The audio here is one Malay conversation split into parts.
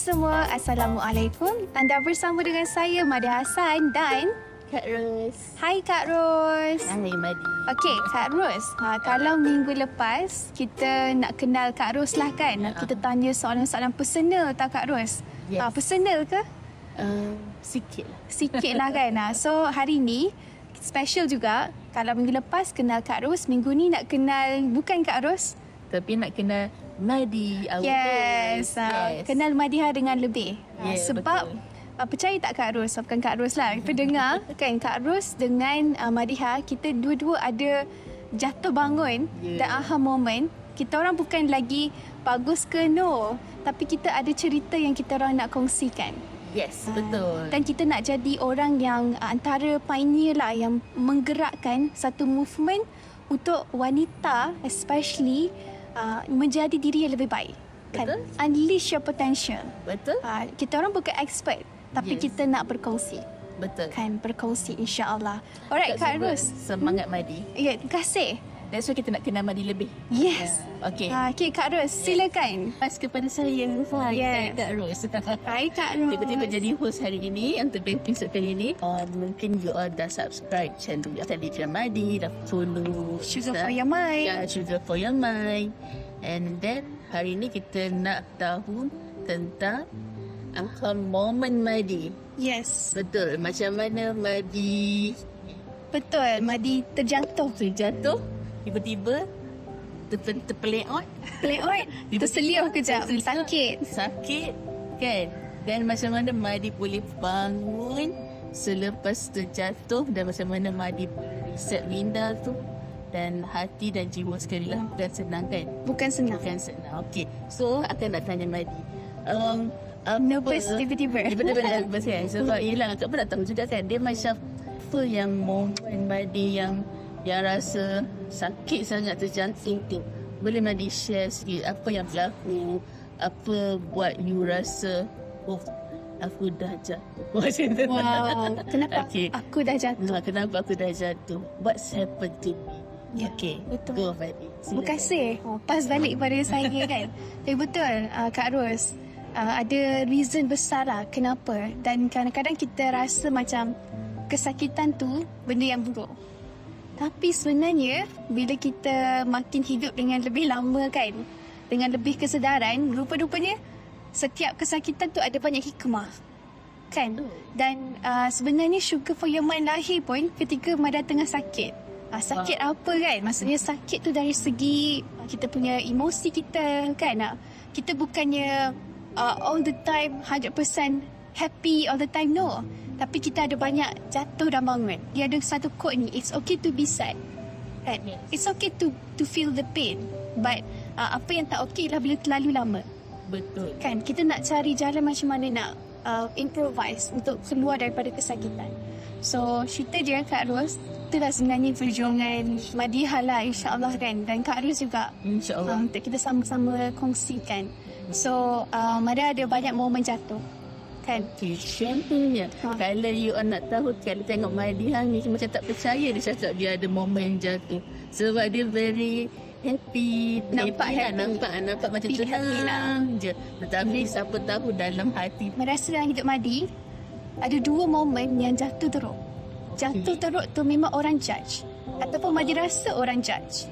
Semua, Assalamualaikum. Anda bersama dengan saya Madia Hassan dan Kak Ros. Hai Kak Ros. Hai Madi. Okey, Kak Ros. Ha, kalau minggu lepas kita nak kenal Kak Ros lah kan. Ha. Kita tanya soalan-soalan personal tak Kak Ros? Yes. Ha, personal ke? Uh, sikit lah. Sikit lah kan. Ha, so hari ni special juga. Kalau minggu lepas kenal Kak Ros, minggu ni nak kenal bukan Kak Ros. Tapi nak kenal Madi. Our yes. voice. Ha, Kenal Madiha dengan lebih. Yeah, sebab betul. Uh, percaya tak Kak Ros? Bukan Kak Ros lah. Pendengar kan Kak Ros dengan uh, Madiha, kita dua-dua ada jatuh bangun Yeah. dan aha moment. Kita orang bukan lagi bagus ke no. Tapi kita ada cerita yang kita orang nak kongsikan. Yes, betul. Dan kita nak jadi orang yang uh, antara pioneer lah yang menggerakkan satu movement untuk wanita especially uh, menjadi diri yang lebih baik. Kan? Betul. Unleash your potential. Betul? Uh, kita orang bukan expert tapi Yes. kita nak berkongsi. Betul. Kan berkongsi insya-Allah. Alright Kak Ros. Semangat Madi. Ya, terima kasih. That's why kita nak kenal Madi lebih. Yes. Okay. Ah, okay Kak Ros, silakan. Pas kepada saya. Hai Yes. Kak Ros. Hai Kak Ros. Tiba-tiba jadi host hari ini untuk episode kali ini. Uh, mungkin you all dah subscribe channel Telegram Madi, dah follow Sugar for your mind. Ya, Sugar for your mind. And then hari ini kita nak tahu tentang angka momen Madi. Yes. Betul. Macam mana Madi Betul. Madi terjatuh. terjatuh, tiba-tiba ter terpeleot, Play out. Terselia kejap. Sakit. sakit kan? Dan macam mana Madi boleh bangun selepas terjatuh dan macam mana Madi reset minda tu dan hati dan jiwa sekali lah dan senang kan? Bukan senang. Bukan senang. Okay. So, akan nak tanya Madi. Um, um, Nervous tiba-tiba. Tiba-tiba nak nervous kan? Sebab yelah, Kak pun nak tahu juga kan. Dia macam apa yang momen Madi yang yang rasa sakit sangat terjangkit tu. Boleh Madi share sikit apa yang berlaku? Apa buat you rasa, oh, aku dah jatuh. Macam tu. Wow. Kenapa Okay. aku dah jatuh? Nah, kenapa aku dah jatuh? What's happened to me? Ya, okay, betul. go Madi. Terima kasih. Oh, pas balik pada saya kan. Tapi betul uh, Kak Ros. Uh, ada reason besar lah kenapa. Dan kadang-kadang kita rasa macam kesakitan tu benda yang buruk. Tapi sebenarnya bila kita makin hidup dengan lebih lama kan. Dengan lebih kesedaran, rupa-rupanya setiap kesakitan tu ada banyak hikmah. Kan? Dan uh, sebenarnya Sugar for Your Mind lahir pun ketika Mada tengah sakit. Uh, sakit apa kan? Maksudnya sakit tu dari segi uh, kita punya emosi kita kan? Uh, kita bukannya uh, all the time 100% happy all the time. No. Tapi kita ada banyak jatuh dan bangun. Dia ada satu quote ni, it's okay to be sad. Kan? Yes. It's okay to to feel the pain. But uh, apa yang tak okay lah bila terlalu lama Betul. kan kita nak cari jalan macam mana nak uh, improvise untuk keluar daripada kesakitan. So cerita dia Kak Ros itulah sebenarnya perjuangan Madiha lah insyaAllah kan dan Kak Ros juga InsyaAllah. uh, untuk kita sama-sama kongsikan. So um, ada ada banyak momen jatuh kan. Okay, contohnya Ha. kalau you all nak tahu kalau tengok Mahdi Hang ni macam tak percaya dia cakap dia ada momen jatuh sebab dia very happy Nampak happy, kan? happy. nampak nampak macam Happy, happy lah. tenang je tetapi siapa tahu dalam hati Merasa dalam hidup Madi ada dua momen yang jatuh teruk. Jatuh teruk tu memang orang judge ataupun Madi rasa orang judge.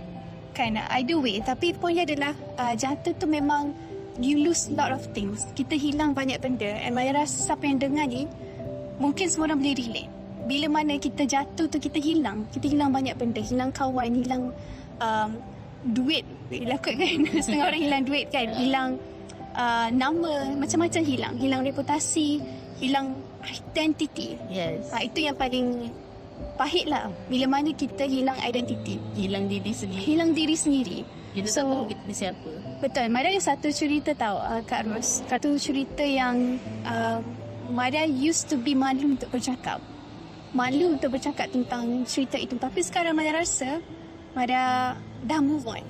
Kan either way tapi poinnya adalah uh, jatuh tu memang you lose lot of things. Kita hilang banyak benda and Madi rasa siapa yang dengar ni mungkin semua orang boleh relate. Bila mana kita jatuh tu kita hilang. Kita hilang banyak benda. Hilang kawan, hilang um, duit. Hilang kot kan. Setengah orang hilang duit kan. Hilang uh, nama, macam-macam hilang. Hilang reputasi, hilang identity. yes Ha, itu yang paling pahit lah bila mana kita hilang identiti. Hilang diri sendiri. Hilang diri sendiri. Kita So- tak tahu kita ni siapa. Betul. Maria ada satu cerita tau uh, Kak Ros. Satu cerita yang uh, Maria used to be malu untuk bercakap. Malu untuk bercakap tentang cerita itu. Tapi sekarang Maria rasa Maria dah move on.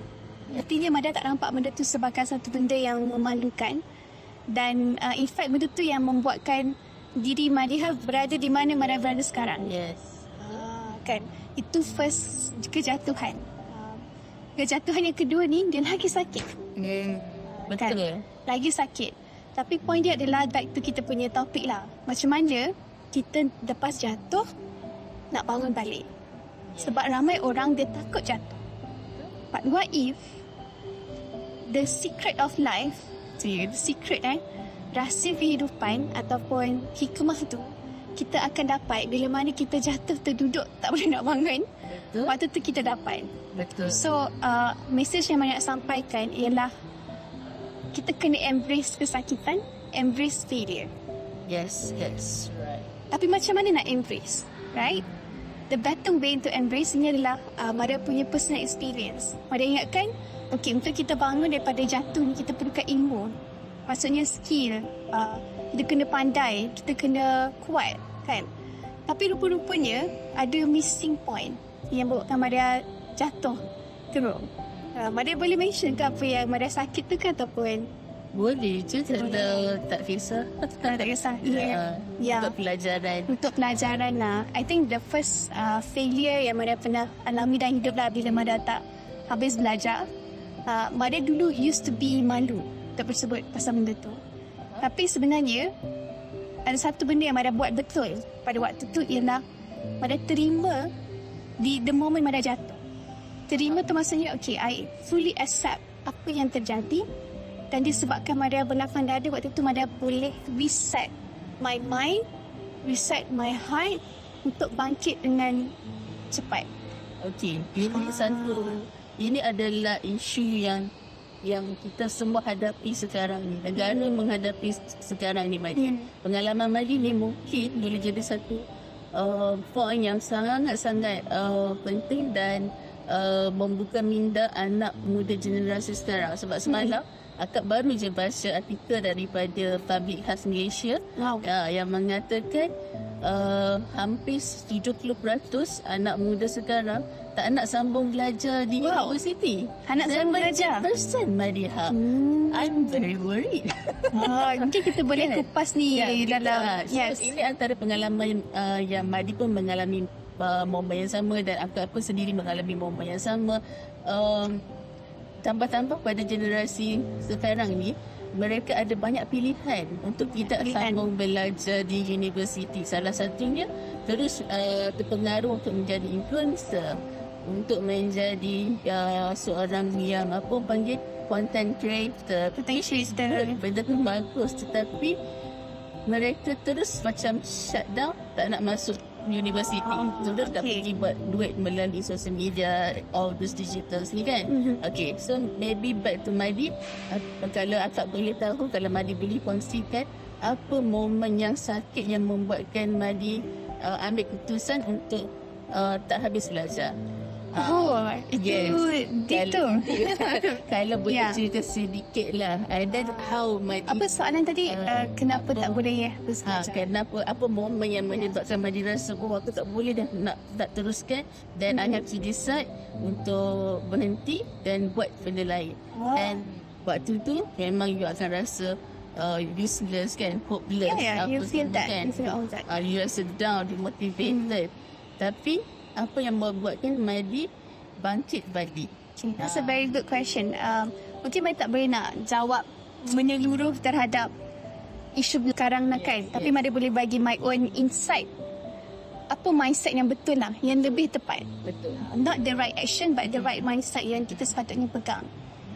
Artinya Maria tak nampak benda tu sebagai satu benda yang memalukan. Dan uh, in fact benda tu yang membuatkan diri Maria berada di mana Maria berada sekarang. Yes. Ah, kan itu first kejatuhan kejatuhan yang kedua ni dia lagi sakit. Hmm. Betul. lagi sakit. Tapi point dia adalah back to kita punya topik lah. Macam mana kita lepas jatuh nak bangun balik. Sebab ramai orang dia takut jatuh. But what if the secret of life the secret eh rahsia kehidupan ataupun hikmah tu kita akan dapat bila mana kita jatuh terduduk tak boleh nak bangun Betul. waktu tu kita dapat Betul. so uh, message yang nak sampaikan ialah kita kena embrace kesakitan embrace failure Yes, yes. Right. tapi macam mana nak embrace right the better way to embrace ini adalah uh, Maria punya personal experience Maria ingatkan okay untuk kita bangun daripada jatuh ni kita perlukan ilmu maksudnya skill uh, kita kena pandai kita kena kuat kan tapi rupa-rupanya ada missing point yang buatkan Maria jatuh teruk uh, Maria boleh mention ke apa yang Maria sakit tu ke ataupun Boleh je tak, tak, tak kisah. tak kisah Ya. Ya. Untuk pelajaran. untuk pelajaran lah. I think the first uh, failure yang Maria pernah alami dalam hidup lah bila Maria tak habis belajar. Uh, Maria dulu used to be malu tak bersebut pasal benda tu. Tapi sebenarnya ada satu benda yang Maria buat betul pada waktu tu ialah Maria terima di the moment Maria jatuh. Terima tu maksudnya okay I fully accept apa yang terjadi dan disebabkan Maria berlapang dada waktu tu Maria boleh reset my mind reset my heart untuk bangkit dengan cepat. Okey, ini satu. Ini adalah isu yang yang kita semua hadapi sekarang ni. Negara menghadapi sekarang ni, Madi. Hmm. Pengalaman Madi ni mungkin boleh jadi satu uh, point yang sangat-sangat uh, penting dan uh, membuka minda anak muda generasi sekarang. Sebab semalam akak baru je baca artikel daripada Public Health Malaysia Wow. uh, yang mengatakan uh, hampir 70% anak muda sekarang tak nak sambung belajar di Wow. universiti. Anak sambung belajar? Persen Madiha. Hmm. I'm very worried. Ah, mungkin kita boleh Kan? kupas ni Ya, kita- dalam so, yes. Ini antara pengalaman uh, yang Madi pun mengalami uh, momen yang sama dan akak pun sendiri mengalami momen yang sama. Um, tambah-tambah pada generasi sekarang ni mereka ada banyak pilihan untuk tidak Pilihan. sambung belajar di universiti. Salah satunya terus uh, terpengaruh untuk menjadi influencer, untuk menjadi uh, seorang yang apa panggil content creator. Content creator. Benda tu bagus tetapi mereka terus macam shut down tak nak masuk universiti. Oh, so, dia tak okay. pergi buat duit melalui social media, all those digital ni kan. Mhm. Okay, so maybe back to Madi. Uh, kalau akak boleh tahu, kalau Madi boleh kongsikan apa momen yang sakit yang membuatkan Madi uh, ambil keputusan untuk uh, tak habis belajar. Oh, yes. itu itu. kalau boleh Ya. cerita sedikit lah. And then how Madi Apa soalan tadi? Uh, Uh, kenapa apa- tak boleh ya? Ha, kenapa apa momen yang menyebabkan Madi rasa oh aku tak boleh dah nak tak teruskan dan I have to decide untuk berhenti dan buat benda lain. Oh. And waktu tu memang you akan rasa uh, useless kan, hopeless. Yeah, yeah, you feel that. Kan. You feel all that. Uh, you rasa down, demotivated. Tapi apa yang membuatkan Madi bangkit balik? Okay, that's a very good question. Um, mungkin saya tak boleh nak jawab menyeluruh terhadap isu sekarang nak kan. Tapi Mari boleh bagi my own insight. Apa mindset yang betul lah, yang lebih tepat. Betul. Not the right action but the right mindset yang kita sepatutnya pegang.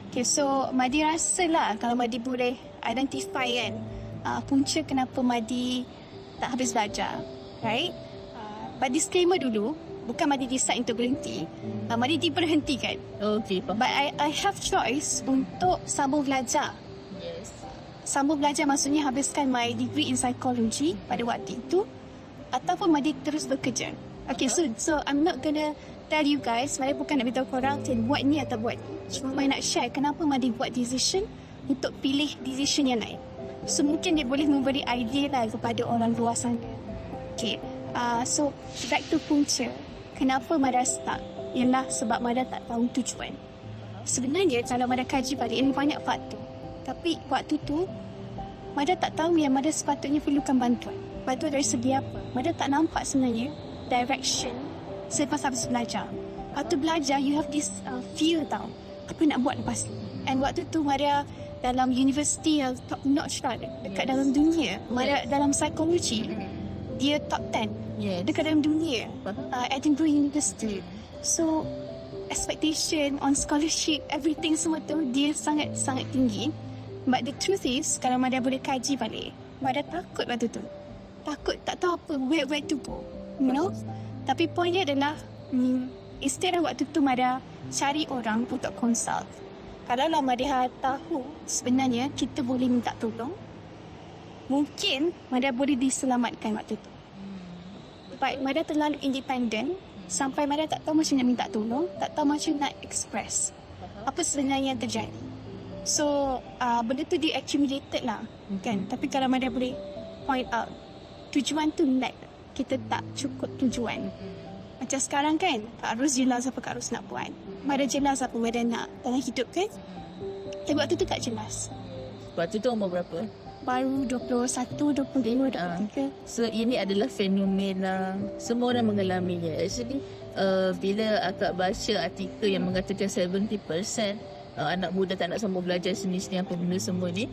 Okay, so Madi rasa lah kalau Madi boleh identify kan uh, punca kenapa Madi tak habis belajar. Right? Uh, but disclaimer dulu, bukan Madi decide untuk berhenti. Uh, Madi diberhentikan. Okay, faham. But I, I have choice untuk sambung belajar. Yes. Sambung belajar maksudnya habiskan my degree in psychology pada waktu itu ataupun Madi terus bekerja. Okay, so so I'm not gonna tell you guys, Madi bukan nak beritahu korang okay, buat ni atau buat ni. Cuma nak share kenapa Madi buat decision untuk pilih decision yang lain. So mungkin dia boleh memberi idea lah kepada orang luar sana. Okay, uh, so back to punca. Kenapa Mada stuck? Ialah sebab Mada tak tahu tujuan. Sebenarnya kalau Mada kaji balik, ini banyak faktor. Tapi waktu tu, Mada tak tahu yang Mada sepatutnya perlukan bantuan. Bantuan dari segi apa? Mada tak nampak sebenarnya direction selepas habis belajar. Waktu belajar, you have this uh, fear tau. Apa nak buat lepas ni? And waktu tu Mada dalam university yang top notch lah dekat dalam dunia. Mada dalam psikologi, dia top 10 Yes. dekat dalam dunia. Uh, Edinburgh University. So, expectation on scholarship, everything semua tu dia sangat sangat tinggi. But the truth is, kalau Mada boleh kaji balik, Mada takut waktu tu. Takut, tak tahu apa, where, where to go. You know? Tapi point dia adalah, hmm, of waktu tu Mada cari orang untuk consult. Kalau lah Mada tahu sebenarnya kita boleh minta tolong, mungkin Mada boleh diselamatkan waktu tu. But Mada terlalu independent sampai Mada tak tahu macam nak minta tolong, tak tahu macam nak express apa sebenarnya yang terjadi. So, uh, benda tu dia accumulated lah, kan? Tapi kalau Mada boleh point out, tujuan tu lack. Kita tak cukup tujuan. Macam sekarang kan, Kak Arus jelas apa Kak Arus nak buat. Mada jelas apa Mada nak dalam hidup kan? Tapi waktu tu tak jelas. Waktu tu umur berapa? Baru 21, 22, 23. So ini adalah fenomena semua orang mengalaminya. Actually uh, bila akak baca artikel yang mengatakan 70% uh, anak muda tak nak sambung belajar seni-seni apa benda semua ni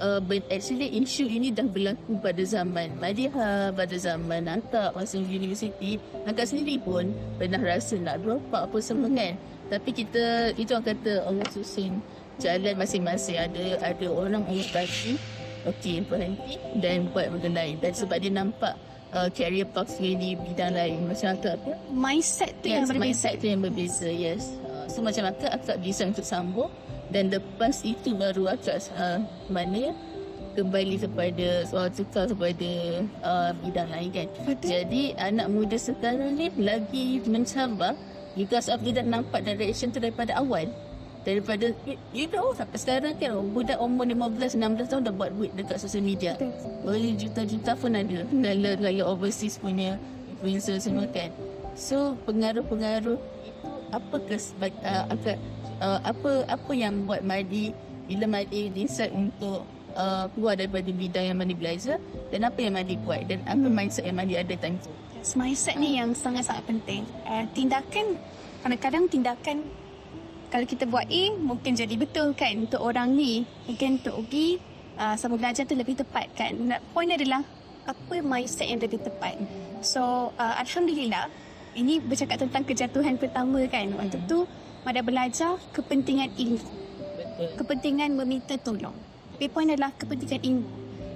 uh, but actually isu ini dah berlaku pada zaman Madiha, pada zaman akak masa universiti. Akak sendiri pun pernah rasa nak drop out apa semua kan. Tapi kita, itu orang kata Allah susun jalan masing-masing. Ada ada orang Allah bagi Okey, berhenti dan buat benda lain. Dan sebab dia nampak uh, career pathway di bidang lain. Macam akak apa? Mindset tu yang Yes, berbeza. mindset tu yang berbeza, yes. Uh, so macam akak, akak bisa untuk sambung. Dan lepas itu baru akak uh, mana kembali kepada soal tukar kepada uh, bidang lain kan. Betul. Jadi anak muda sekarang ni lagi mencabar because of dia dah nampak direction tu daripada awal. Daripada you, know sampai sekarang kan budak umur 15 16 tahun dah buat duit dekat social media. Betul. Berjuta-juta pun ada dalam dalam overseas punya influencer semua kan. So pengaruh-pengaruh itu apa kesebab uh, uh, apa apa yang buat Madi bila Madi decide untuk uh, keluar daripada bidang yang Madi belajar dan apa yang Madi buat dan apa Hmm. mindset yang Madi ada time tu. Yes, mindset ni yang sangat-sangat penting. Uh, tindakan, kadang-kadang tindakan kalau kita buat A, mungkin jadi betul kan untuk orang ni. Mungkin untuk Ugi, uh, sama belajar tu lebih tepat kan. Nak- Point adalah, apa mindset yang lebih tepat. So, uh, Alhamdulillah, ini bercakap tentang kejatuhan pertama kan. Waktu tu, Mada belajar kepentingan ilmu. Betul. kepentingan meminta tolong. Tapi point adalah kepentingan ilmu.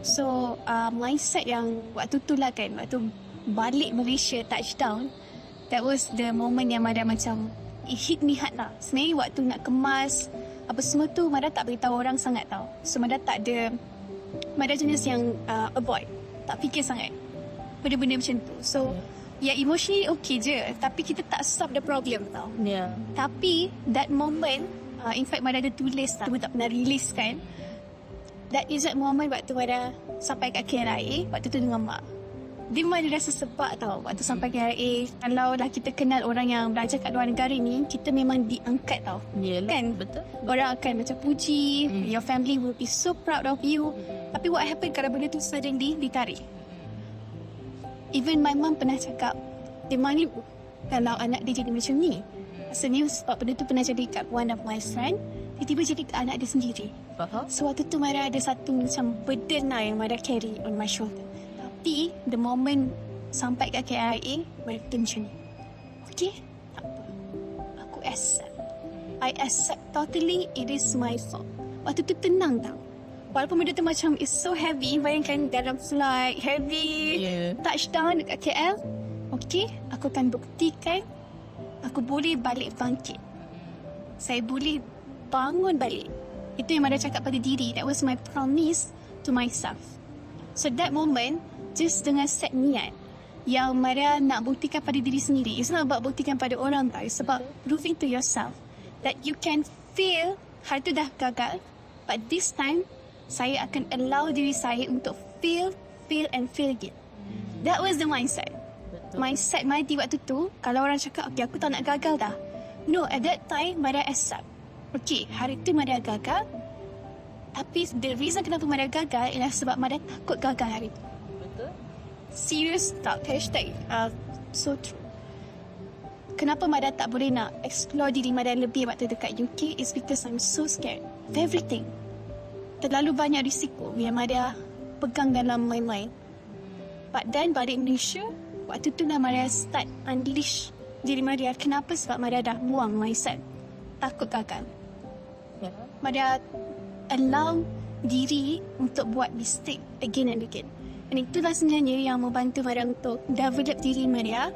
So, uh, mindset yang waktu tu lah kan, waktu balik Malaysia touchdown, that was the moment yang Mada macam, hit me hard lah. Sebenarnya waktu nak kemas, apa semua tu Mada tak beritahu orang sangat tau. So, Mada tak ada, Mada jenis yang uh, avoid. Tak fikir sangat. Benda-benda macam tu. So, ya emotionally okay je. Tapi kita tak solve the problem tau. Ya. Tapi that moment uh, In fact Mada ada tulis tak Cuma tak pernah release kan That is that moment Waktu Mada Sampai kat KRIA Waktu tu dengan mak Dia memang ada rasa sebab tau Waktu sampai KRIA Kalau dah kita kenal orang yang Belajar kat luar negara ni Kita memang diangkat tau Yalah, Kan? betul. Orang akan macam puji Hmm. Your family will be so proud of you Tapi what happen Kalau benda tu suddenly ditarik Even my mum pernah cakap Dia malu Kalau anak dia jadi macam ni Rasanya sebab benda tu pernah jadi kat one of my friend Tiba-tiba jadi kat anak dia sendiri Faham? So waktu tu Mara ada satu macam burden lah yang Mara carry on my shoulder Tapi the moment sampai kat KIA Mara kata macam ni. Okay, tak apa. Aku accept. I accept totally it is my fault. Waktu tu tenang tau. Walaupun benda tu macam it's so heavy Bayangkan dalam flight, heavy Ya. touchdown dekat KL Okay, aku akan buktikan Aku boleh balik bangkit. Saya boleh bangun balik. Itu yang Mada cakap pada diri. That was my promise to myself. So that moment Just dengan set niat yang Maria nak buktikan pada diri sendiri. It's not about buktikan pada orang tau. It's about proving to yourself that you can feel hari tu dah gagal. But this time, saya akan allow diri saya untuk feel, feel and feel again. That was the mindset. Mindset Madi waktu tu, kalau orang cakap, okay aku tak nak gagal dah. No, at that time, Maria accept. Okay, hari tu Maria gagal. Tapi the reason kenapa Maria gagal ialah sebab Maria takut gagal hari tu. Serious tak hashtag uh, so true. Kenapa Mada tak boleh nak explore diri Mada lebih waktu dekat UK is because I'm so scared of everything. Terlalu banyak risiko yang Mada pegang dalam mind-mind. But then balik Malaysia, waktu tu lah Mada start unleash diri Mada. Kenapa? Sebab Mada dah buang mindset. Takut gagal. Ya. Mada allow diri untuk buat mistake again and again. Dan itulah sebenarnya yang membantu Maria untuk develop diri Maria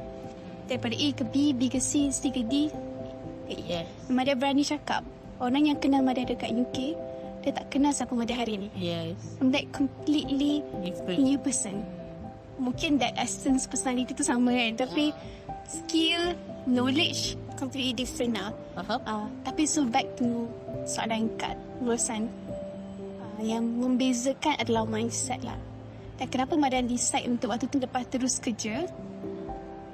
daripada A ke B, B ke C, C ke D. Yes. Maria berani cakap, orang yang kenal Maria dekat UK, dia tak kenal siapa Maria hari ni. Yes. I'm that completely Different. new person. Mungkin that essence personality tu sama kan, tapi skill, knowledge completely different lah. Faham? Uh, tapi so back to soalan Kat Rosan uh, yang membezakan adalah mindset lah. Dan kenapa Marian decide untuk waktu tu lepas terus kerja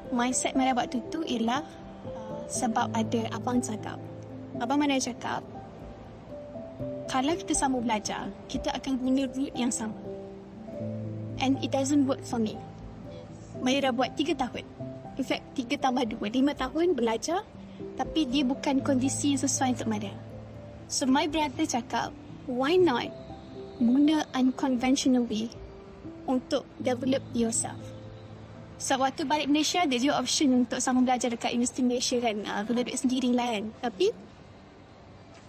mindset Marian waktu tu ialah uh, sebab ada abang cakap. Abang Marian cakap kalau kita sama belajar, kita akan guna route yang sama. And it doesn't work for me. Maya dah buat 3 tahun. In fact, 3 tambah 2, 5 tahun belajar tapi dia bukan kondisi yang sesuai untuk Maya. So my brother cakap, why not guna unconventional way untuk develop yourself. So waktu balik Malaysia, ada juga option untuk sama belajar dekat Universiti Malaysia kan. Uh, guna duit sendiri lah kan. Tapi,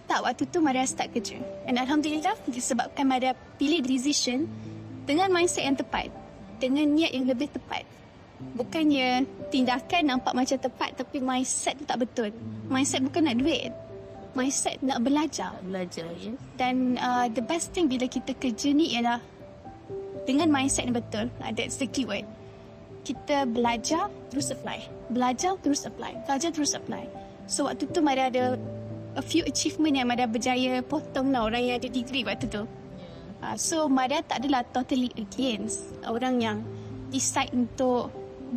tak waktu tu Maria start kerja. And Alhamdulillah, disebabkan Maria pilih decision dengan mindset yang tepat. Dengan niat yang lebih tepat. Bukannya tindakan nampak macam tepat tapi mindset tu tak betul. Mindset bukan nak duit. Mindset nak belajar. Belajar, ya. Dan uh, the best thing bila kita kerja ni ialah dengan mindset yang betul. Uh, that's the keyword. Kita belajar terus apply. Belajar terus apply. Belajar terus apply. So waktu tu Maria ada a few achievement yang Maria berjaya potong lah orang yang ada degree waktu tu. Uh, so Maria tak adalah totally against orang yang decide untuk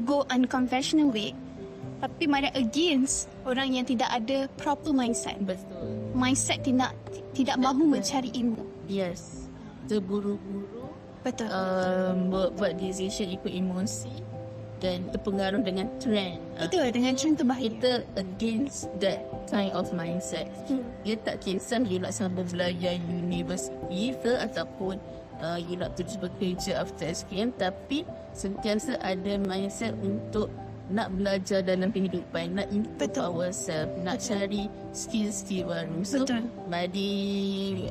go unconventional way. Tapi Maria against orang yang tidak ada proper mindset Betul. mindset tidak tidak mahu mencari ilmu. Yes. Terburu-buru Betul. um, buat, buat decision ikut emosi dan terpengaruh dengan trend. Uh, Betul dengan trend tu bahaya. kita against that kind of mindset. Hmm. Dia tak kisah you nak sambung belajar universiti ke ataupun uh, you nak terus bekerja after SKM tapi sentiasa ada mindset untuk nak belajar dalam kehidupan, nak improve Betul. ourselves, nak cari skill-skill baru. So, Betul. Madi,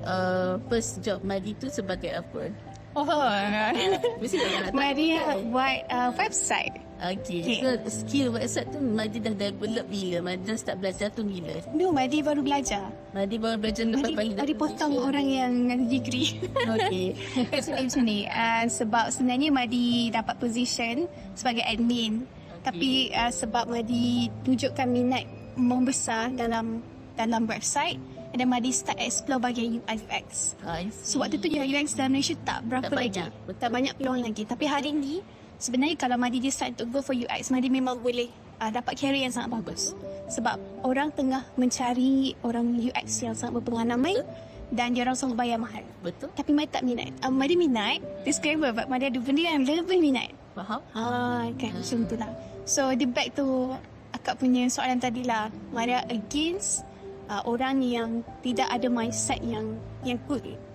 uh, first job Madi tu sebagai apa? Oh, Mesti tak nak tahu. Buat uh, website. Okay. Okay. So, skill website tu Madi dah develop bila? Madi dah start belajar tu bila? No, Madi baru belajar. Madi baru belajar lepas Madi, balik Madi potong orang yang ada degree. Okay. Macam ni, macam ni. Uh, sebab sebenarnya Madi dapat position sebagai admin. Tapi uh, sebab Madi tunjukkan minat membesar dalam dalam website and then Madi start explore bahagian UI UX. I So waktu tu UX dalam Malaysia tak berapa Tak lagi. banyak, betul. Tak banyak peluang lagi. Tapi hari ni sebenarnya kalau Madi decide to go for UX, Madi memang boleh uh, dapat career yang sangat bagus. Sebab orang tengah mencari orang UX yang sangat berpengalaman dan dia orang selalu bayar mahal. Betul? Tapi Madi tak minat. Uh, Madi minat, disclaimer, but Madi ada benda yang lebih minat. Faham? Ah, kan macam tu lah. So, the back to akak punya soalan tadi lah. Maria against uh, orang yang tidak ada mindset yang yang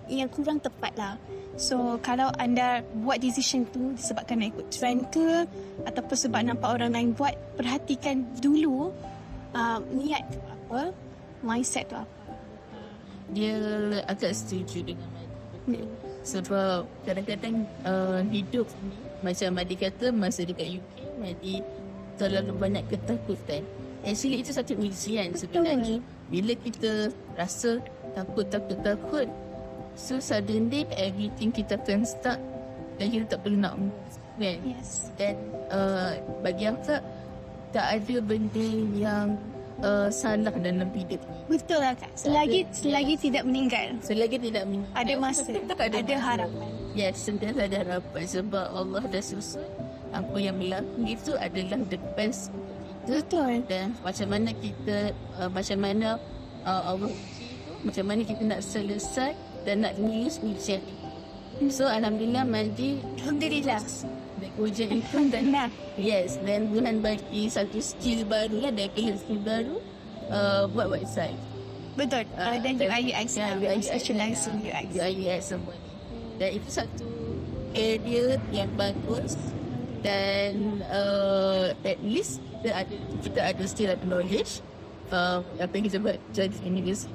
yang kurang tepat lah. So, kalau anda buat decision tu disebabkan nak ikut trend ke ataupun sebab nampak orang lain buat, perhatikan dulu uh, niat tu apa, mindset tu apa. Dia agak setuju dengan Madi. Hmm. Sebab kadang-kadang uh, hidup ni macam Madi kata masa dekat UK Madi terlalu banyak ketakutan. Actually itu satu ujian sebenarnya. Bila kita rasa takut takut takut so suddenly everything kita akan start dan kita tak perlu nak move. kan Yes. dan uh, bagi akak tak ada benda yang uh, salah dalam hidup ni. Betul lah kak. Selagi selagi tidak meninggal. Selagi tidak men- Ada masa. tak ada, Ada masa. harapan. Yes, sentiasa ada harapan sebab Allah dah susun apa yang berlaku itu adalah the best Betul. dan macam mana kita uh, macam mana uh, Allah macam mana kita nak selesai dan nak lulus ujian so Alhamdulillah Mandi Alhamdulillah. ujian itu dan Nah, yes dan Tuhan bagi satu skill baru lah dan skill baru uh, buat website betul. Uh, dan UI UX. UI Specialize in UX. UX semua ni. Dan itu satu area yang bagus dan uh, at least kita ada kita ada still ada knowledge uh, apa yang kita buat jadi university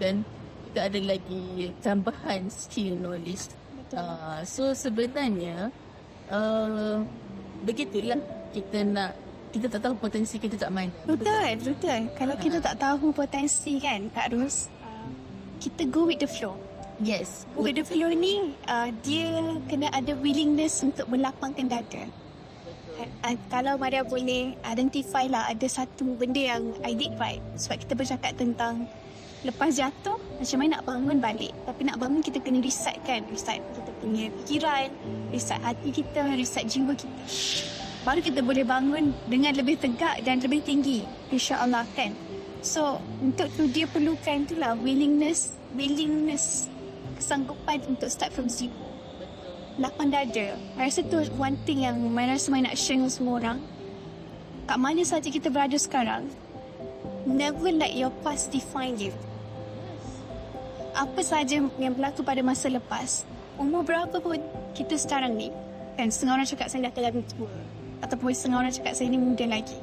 dan kita ada lagi tambahan skill knowledge uh, so sebenarnya uh, begitulah kita nak kita tak tahu potensi kita tak main Betul, betul. Kalau kita tak tahu potensi kan, Kak Ros, uh, kita go with the flow. yes Go with the flow ni, uh, dia kena ada willingness untuk melapangkan dada. Uh, kalau Maria boleh identify lah ada satu benda yang I did right. Sebab kita bercakap tentang lepas jatuh, macam mana nak bangun balik. Tapi nak bangun kita kena reset kan. Reset kita punya fikiran, reset hati kita, reset jiwa kita. Baru kita boleh bangun dengan lebih tegak dan lebih tinggi. InsyaAllah kan. So, untuk tu dia perlukan tu lah willingness, willingness, kesanggupan untuk start from zero. Lapang dada. I rasa tu one thing yang I rasa I nak share dengan semua orang. Kat mana saja kita berada sekarang, never let your past define you. Apa saja yang berlaku pada masa lepas, umur berapa pun kita sekarang ni, kan setengah orang cakap saya dah terlalu tua. Ataupun setengah orang cakap saya ni muda lagi.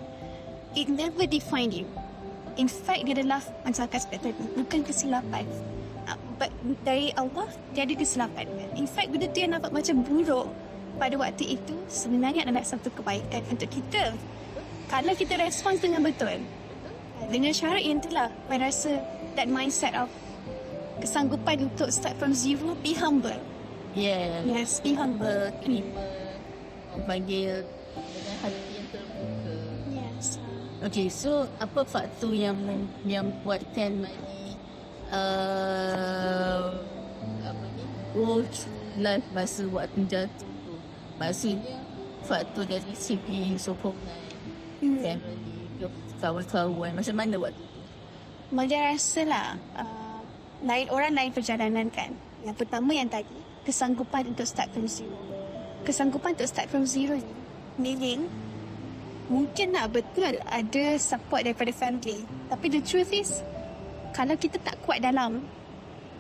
It never define you. In fact, dia adalah macam tadi, bukan kesilapan. But dari Allah, dia ada kesilapan. In fact, benda tu yang nampak macam buruk pada waktu itu, sebenarnya adalah satu kebaikan untuk kita. Kalau kita respons dengan betul, dengan syarat yang itulah, saya rasa that mindset of kesanggupan untuk start from zero, be humble. yeah Yes, be humble. terima panggil dengan hati yang terbuka. Yes. Okay, so apa faktor yang yang buatkan uh, apa life masa waktu jatuh tu? Maksudnya faktor dari segi sokongan Hmm. kawan-kawan macam mana waktu tu? Maja rasa lah uh, lain orang lain perjalanan kan. Yang pertama yang tadi kesanggupan untuk start from zero. Kesanggupan untuk start from zero ni meaning mungkin lah betul ada support daripada family. Tapi the truth is kalau kita tak kuat dalam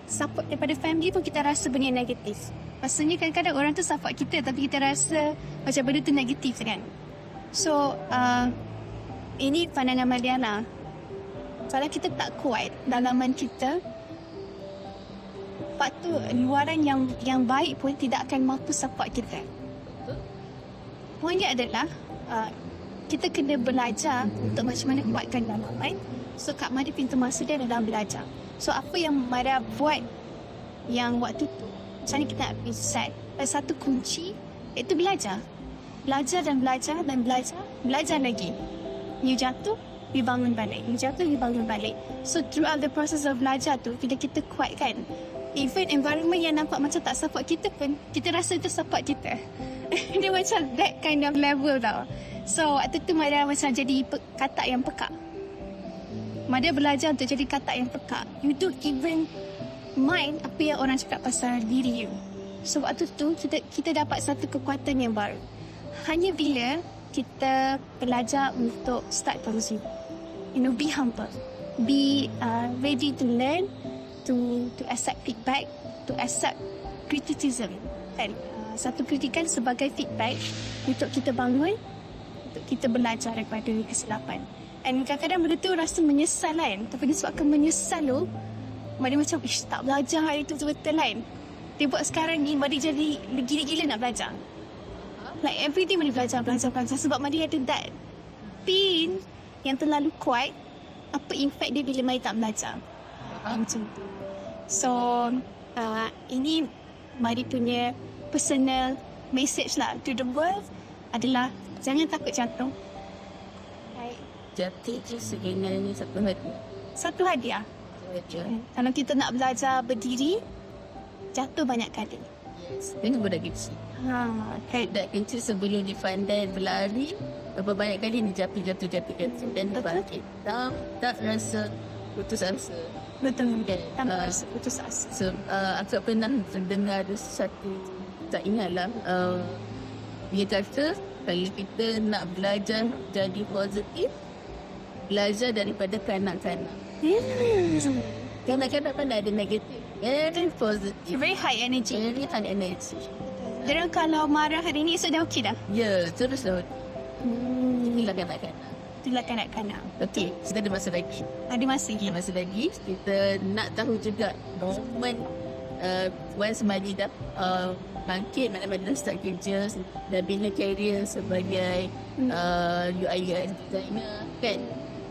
support daripada family pun kita rasa benda negatif. Maksudnya kadang-kadang orang tu support kita tapi kita rasa macam benda tu negatif kan. So uh, ini pandangan Maliana kalau kita tak kuat dalaman kita patut luaran yang yang baik pun tidak akan mampu support kita. Poinnya adalah uh, kita kena belajar untuk macam mana kuatkan dalaman. So Kak Madi pintu masuk dia adalah belajar. So apa yang Mada buat yang waktu tu macam mana kita nak reset. Dan satu kunci iaitu belajar. Belajar dan belajar dan belajar. Belajar lagi. You jatuh, you bangun balik. You jatuh, you bangun balik. So throughout the process of belajar tu, bila kita kuat kan, even environment yang nampak macam tak support kita pun, kita rasa itu support kita. Dia macam that kind of level tau. So waktu tu Mada macam jadi pe- katak yang pekak. Mada belajar untuk jadi katak yang pekak. You don't even mind apa yang orang cakap pasal diri you. So waktu tu kita kita dapat satu kekuatan yang baru. Hanya bila kita belajar untuk start from zero. You know, be humble. Be uh, ready to learn, to to accept feedback, to accept criticism. Kan? Uh, satu kritikan sebagai feedback untuk kita bangun, untuk kita belajar daripada kesilapan. And kadang-kadang benda tu rasa menyesal kan. Tapi disebabkan menyesal tu, Madi macam, ish tak belajar hari tu betul kan. Dia buat sekarang ni, Madi jadi gila-gila nak belajar. Like everything Madi belajar, belajar, belajar. Sebab Madi ada that pin yang terlalu kuat. Apa impact dia bila Madi tak belajar. Ah, Macam tu. So, uh, ini Madi punya personal message lah to the world adalah jangan takut jatuh. Jatuh je sebenarnya satu hari. Satu hadiah. Satu hari. Kalau kita nak belajar berdiri, jatuh banyak kali. Yes. Dengan budak kecil. Ha, kan? Budak kecil sebelum dia pandai berlari, berapa banyak kali dia jatuh, jatuh, jatuh, jatuh. Dan dia Betul. bangkit. Tak, tak rasa putus asa. Betul. Okay. Tanpa Uh, rasa putus asa. So, uh, aku pernah dengar ada satu, tak ingat lah. Uh, dia kata, kalau kita nak belajar jadi positif, belajar daripada kanak-kanak. Hmm. Kanak-kanak kan ada negatif. Very positive. Very high energy. Very high energy. Dan kalau marah hari ni, esok dah okey dah. Ya, terus lah. Hmm. Inilah kanak-kanak. Itulah kanak-kanak. Okey, kita ada masa lagi. Ada masa lagi. Ada masa lagi. Kita nak tahu juga moment uh, once Madi dah uh, bangkit, mana Madi dah start kerja, dah bina career sebagai uh, UI UX designer, kan?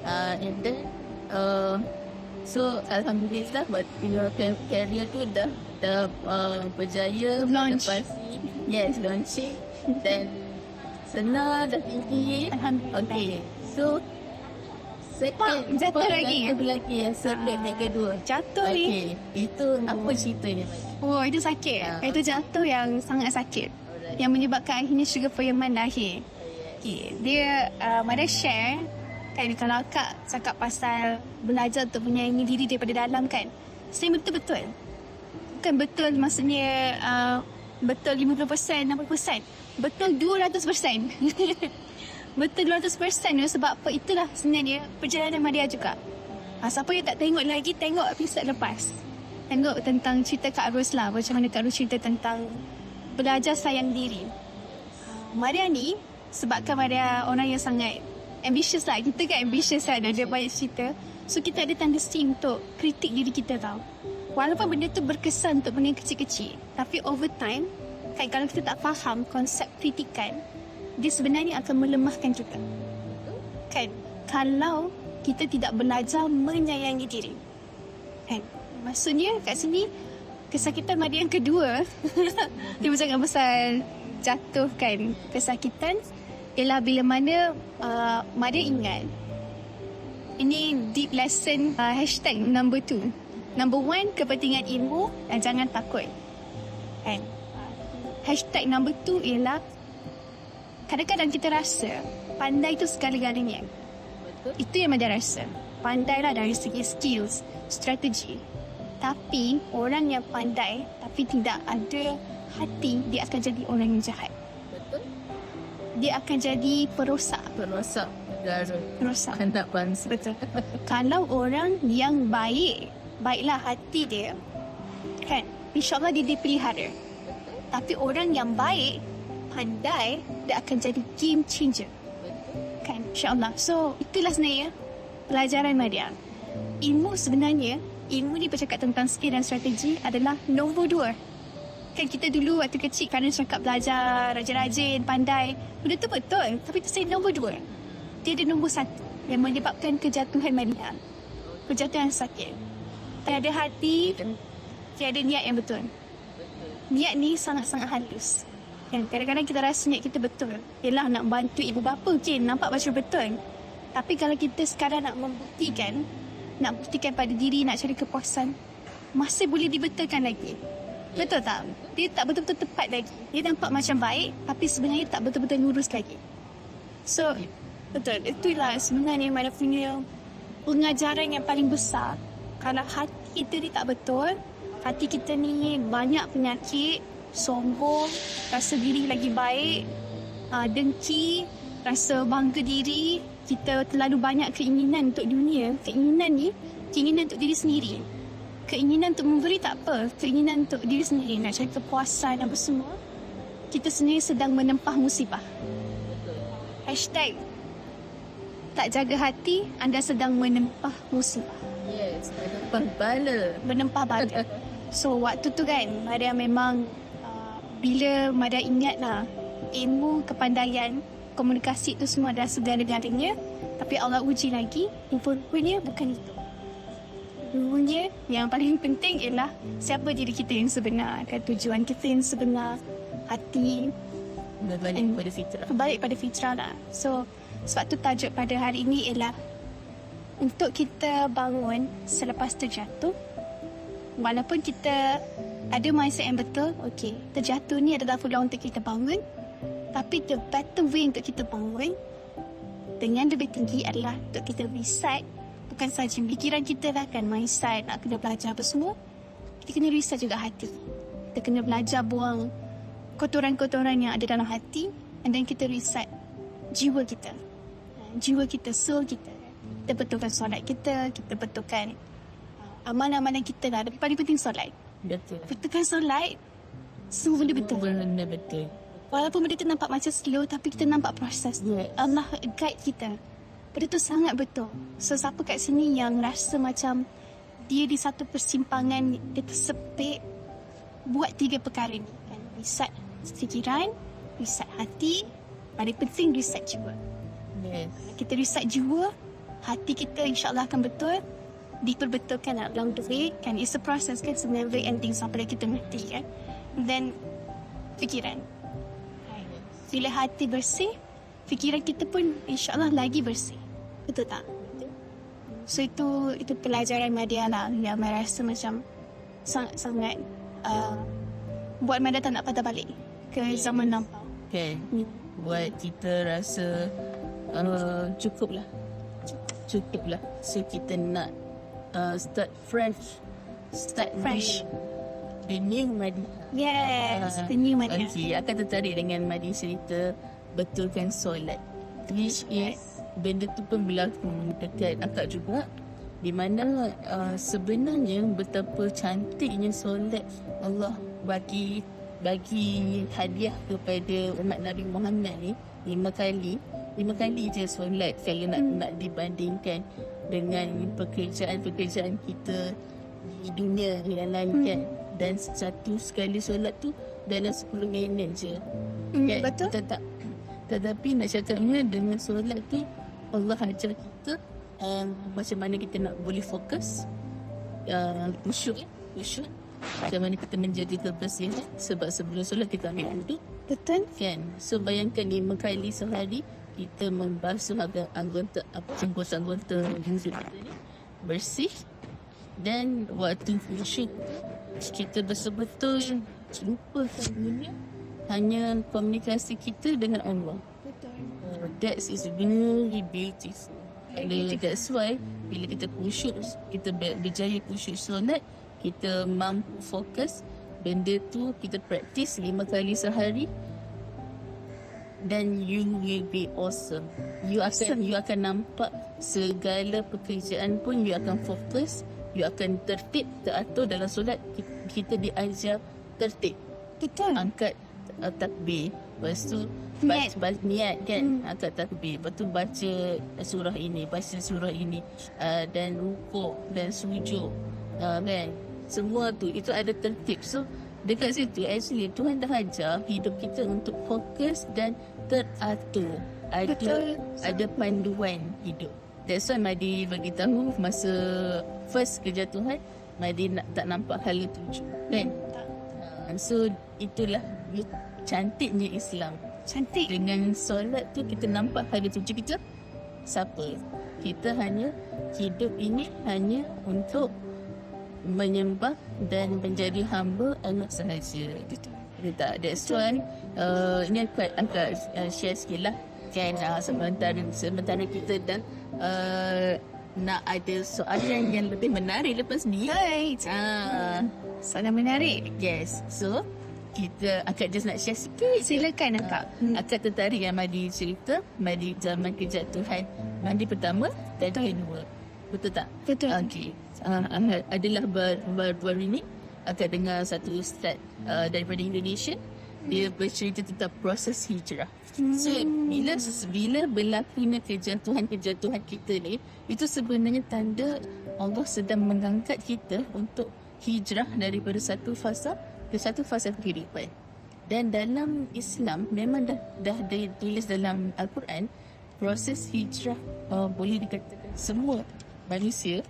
Uh, and then, uh, so Alhamdulillah buat bina ca- career tu dah dah uh, berjaya Launch. yes launching dan senar dah tinggi Alhamdulillah. Okay, so second jatuh lagi. Jatuh lagi yang second yang kedua. Jatuh ni. Itu apa ceritanya? Oh, itu sakit. Ya. Itu jatuh yang sangat sakit. Yang menyebabkan akhirnya Sugar for Your lahir. Okay. Dia, uh, Mada share, kan kalau akak cakap pasal belajar untuk menyayangi diri daripada dalam kan. Sebenarnya betul-betul. Bukan betul maksudnya uh, betul 50%, 60%. Betul 200%. betul 200% tu sebab apa itulah sebenarnya perjalanan Madia juga. Ha, siapa yang tak tengok lagi, tengok episod lepas. Tengok tentang cerita Kak Ros lah. Macam mana Kak Ros cerita tentang belajar sayang diri. Maria ni, sebabkan Maria orang yang sangat ambitious lah. Kita kan ambitious kan, ada banyak cerita. So kita ada tendency untuk kritik diri kita tau. Walaupun benda tu berkesan untuk benda kecil-kecil. Tapi over time, kan kalau kita tak faham konsep kritikan, dia sebenarnya akan melemahkan kita. Kan? Kalau kita tidak belajar menyayangi diri. Kan? Maksudnya kat sini kesakitan Maria yang kedua dia bercakap pasal jatuh kan kesakitan ialah bila mana uh, Maria ingat ini deep lesson uh, hashtag number two number one kepentingan ilmu dan jangan takut kan hashtag number two ialah kadang-kadang kita rasa pandai tu segala-galanya itu yang Madia rasa. Pandailah dari segi skills, strategi. Tapi orang yang pandai tapi tidak ada hati, dia akan jadi orang yang jahat. Dia akan jadi perosak. Perosak negara. Perosak. Anak bangsa. Betul. Kalau orang yang baik, baiklah hati dia, kan? InsyaAllah dia dipelihara. Tapi orang yang baik, pandai, dia akan jadi game changer. Kan? InsyaAllah. So, itulah sebenarnya pelajaran Madia. Ilmu sebenarnya, ilmu ni bercakap tentang skill dan strategi adalah nombor dua. Kan kita dulu waktu kecil kerana cakap belajar, rajin-rajin, pandai. Benda tu betul. Tapi itu saya nombor dua. Dia ada nombor satu yang menyebabkan kejatuhan Madia. Kejatuhan sakit. Tiada hati, tiada niat yang betul. Niat ni sangat-sangat halus. Yang kadang-kadang kita rasa niat kita betul. Yelah nak bantu ibu bapa okay, nampak macam betul. Tapi kalau kita sekarang nak membuktikan, nak buktikan pada diri, nak cari kepuasan, masih boleh dibetulkan lagi. Betul tak? Dia tak betul-betul tepat lagi. Dia nampak macam baik, tapi sebenarnya tak betul-betul lurus lagi. So, betul. Itulah sebenarnya mana punya pengajaran yang paling besar. Kalau hati kita ni tak betul, hati kita ni banyak penyakit, sombong, rasa diri lagi baik, uh, dengki, rasa bangga diri, kita terlalu banyak keinginan untuk dunia. Keinginan ni, keinginan untuk diri sendiri. Keinginan untuk memberi tak apa, keinginan untuk diri sendiri, nak cari kepuasan apa semua. Kita sendiri sedang menempah musibah. Hashtag tak jaga hati, anda sedang menempah musibah. Yes, ada bala. Menempah bala. So waktu tu kan Maria memang uh, bila Maria ingat lah ilmu kepandaian komunikasi tu semua dah segala-galanya tapi Allah uji lagi rupanya bukan itu. Rupanya yang paling penting ialah siapa diri kita yang sebenar kan tujuan kita yang sebenar hati Berbalik And- pada fitrah. Kembali pada fitrah lah. So, sebab tu tajuk pada hari ini ialah untuk kita bangun selepas terjatuh. Walaupun kita ada mindset yang betul, okay, terjatuh ni adalah peluang untuk kita bangun. Tapi the better way untuk kita bangun dengan lebih tinggi adalah untuk kita reset bukan saja fikiran kita lah kan mindset nak kena belajar apa semua kita kena reset juga hati kita kena belajar buang kotoran-kotoran yang ada dalam hati and then kita reset jiwa kita jiwa kita soul kita kita betulkan solat kita kita betulkan uh, amalan-amalan kita lah tapi paling penting solat Betul. betulkan solat semua benda betul Benar betul. walaupun benda tu nampak macam slow tapi kita nampak proses Yes. Allah guide kita. Benda tu sangat betul. So siapa kat sini yang rasa macam dia di satu persimpangan dia tersepit buat tiga perkara ni kan. Reset fikiran, reset hati, paling penting reset jiwa. Yes. Kita reset jiwa, hati kita insyaAllah akan betul diperbetulkan along the way kan it's a process kan it's never ending sampai kita mati kan then fikiran bila hati bersih fikiran kita pun insyaAllah lagi bersih betul tak? so itu itu pelajaran media lah yang saya rasa macam sangat-sangat uh, buat Mada tak nak patah balik ke zaman lampau Kan. ni. Buat kita rasa uh, cukup lah. Cukup lah. So kita nak uh, start fresh. Start Fresh. The new Madi. Yes, Ah, the new Mada. Okey, akan tertarik dengan Madi cerita betulkan solat. Which is benda tu pun berlaku dekat akak juga di mana uh, sebenarnya betapa cantiknya solat Allah bagi bagi hadiah kepada umat Nabi Muhammad ni lima kali lima kali je solat kalau nak Hmm. nak dibandingkan dengan pekerjaan-pekerjaan kita di dunia yang lain Hmm. kan dan satu sekali solat tu dalam 10 minit je Hmm, kan betul? tetapi nak cakapnya dengan solat tu Allah ajar kita um, macam mana kita nak boleh fokus uh, khusyuk khusyuk macam mana kita menjadi kebersihan sebab sebelum solat kita ambil wuduk Betul? kan? So bayangkan lima kali sehari kita membasuh agar anggota apa anggota-anggota wuduk kita ni bersih dan waktu khusyuk kita betul-betul lupakan dunia hanya komunikasi kita dengan Allah that is very beautiful. And that's why bila kita khusyuk, kita ber- berjaya khusyuk solat, kita mampu fokus benda tu kita praktis lima kali sehari then you will be awesome. You akan you akan nampak segala pekerjaan pun you akan fokus, you akan tertib, teratur dalam solat kita, kita diajar tertib Betul. angkat uh, takbir lepas tu Niat. baca, niat kan? Hmm. hmm. angkat takbir lepas tu baca surah ini baca surah ini uh, dan rukuk dan sujud. Uh, kan? Semua tu itu ada tertib. So dekat situ actually Tuhan dah ajar hidup kita untuk fokus dan teratur. Ada Betul. ada panduan hidup. That's why Madi bagi tahu masa first kejatuhan Madi nak, tak nampak hala tuju kan? Uh, so itulah cantiknya Islam. Cantik. Dengan solat tu kita nampak pada tuju kita siapa. Kita hanya hidup ini hanya untuk menyembah dan menjadi hamba Allah sahaja. Tak? That's why uh, ini aku angkat uh, share sikit lah kan uh, sementara sementara kita dan uh, nak ada soalan yang lebih menarik lepas ni. Right. Ah, Soalan menarik. Yes. So, kita akak just nak share sikit. Silakan akak. Hmm. Akak tertarik yang Madi cerita. Madi zaman kejatuhan. Madi pertama dan kedua. Betul tak? Betul. Okey. Uh, adalah bar- baru-baru ini akak dengar satu ustaz uh, daripada Indonesia. Dia bercerita tentang proses hijrah. So, bila bila berlakunya kejatuhan-kejatuhan kita ni, itu sebenarnya tanda Allah sedang mengangkat kita untuk hijrah daripada satu fasa satu fasa kehidupan. Dan dalam Islam memang dah dah ditulis dalam Al-Quran proses hijrah uh, boleh dikatakan semua manusia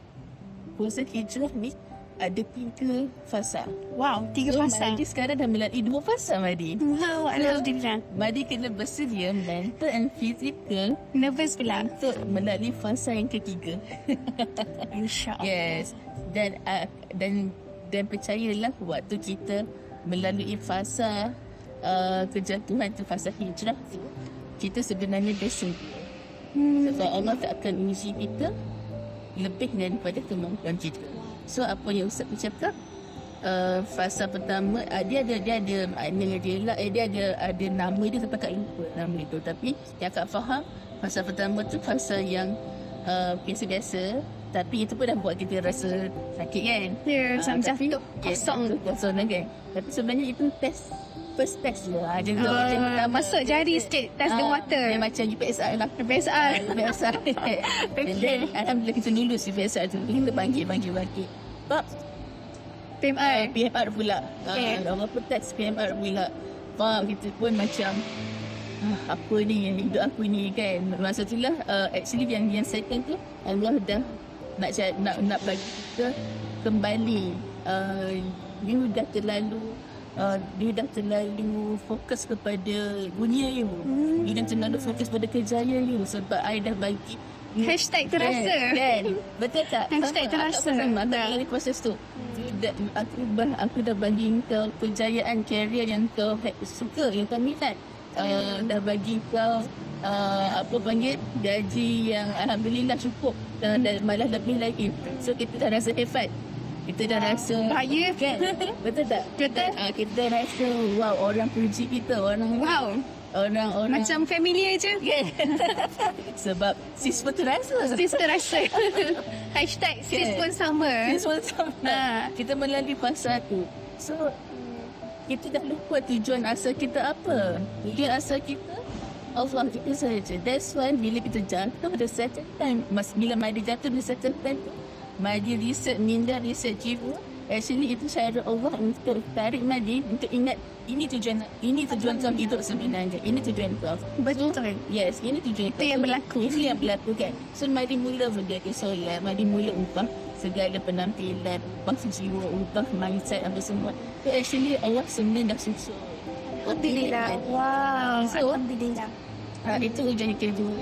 proses hijrah ni ada tiga fasa. Wow, tiga So, fasa. Madi sekarang dah melalui dua fasa Madi. Wow, Alhamdulillah. Madi kena bersedia mental and physical Nervous pula. untuk melalui fasa yang ketiga. InsyaAllah. Yes. Dan uh, dan dan percayalah waktu kita melalui fasa uh, kejatuhan tu fasa hijrah tu kita sebenarnya bersedia. Hmm. Sebab Allah tak akan uji kita lebih daripada kemampuan kita. So apa yang Ustaz bercakap uh, fasa pertama uh, dia ada dia ada makna dia lah eh, dia ada ada nama dia tapi tak lupa nama itu tapi yang akak faham fasa pertama tu fasa yang uh, biasa-biasa tapi itu pun dah buat kita rasa sakit kan Ya, Ah, macam tu. Kosong. Yes, kosong kan tapi sebenarnya itu test first test je lah dia Ah, macam pertama. masuk jari sikit, test the Ah, water. dia macam UPSR lah PSR. biasa. And then alhamdulillah kita lulus UPSR tu. Kita bangkit bangkit bangkit. Bab PMR. PMR pula. Okay. Ah, orang pun PMR pula. Faham kita pun macam ah, apa ni yang hidup aku ni kan. Masa tu lah uh, actually yang yang second tu Allah dah nak ca- nak nak bagi kita kembali uh, you dah terlalu uh, you dah terlalu fokus kepada dunia you. Hmm. You dah terlalu fokus pada kejayaan you sebab I dah bagi Hashtag terasa. Kan, kan? Betul tak? Hashtag Sama, terasa. Aku sama. Melalui proses tu. Aku, aku dah bagi kau kejayaan karier yang kau ha- suka, yang kau minat. Uh, dah bagi kau uh, apa panggil gaji yang alhamdulillah cukup uh, dan malah lebih lagi. So kita dah rasa hebat. Kita dah rasa Bahaya. kan? Betul tak? Betul. Uh, kita rasa wow orang puji kita, orang Wow. orang orang Macam familiar je. kan? Sebab sis pun terasa. Sis terasa. Hashtag sis Okay. pun sama. Sis pun sama. Ha. Kita melalui fasa tu. So, kita dah lupa tujuan asal kita apa. Tujuan asal kita Allah kita saja. That's why bila kita jatuh pada certain time, mas bila Madi jatuh pada certain time tu, Madi research, minda research jiwa, actually itu cara Allah untuk tarik Madi untuk ingat ini tujuan ini tujuan kau hidup sebenarnya. Ini tujuan kau. Betul. Yes, ini tujuan Itu yang berlaku. Itu yang berlaku kan. So, mari mula berjaga solat, mari mula ubah segala penampilan, ubah jiwa, ubah mindset apa semua. So, actually Allah sebenarnya dah susun. Alhamdulillah. Wow. So, Alhamdulillah. Ha, itu ujian yang kedua.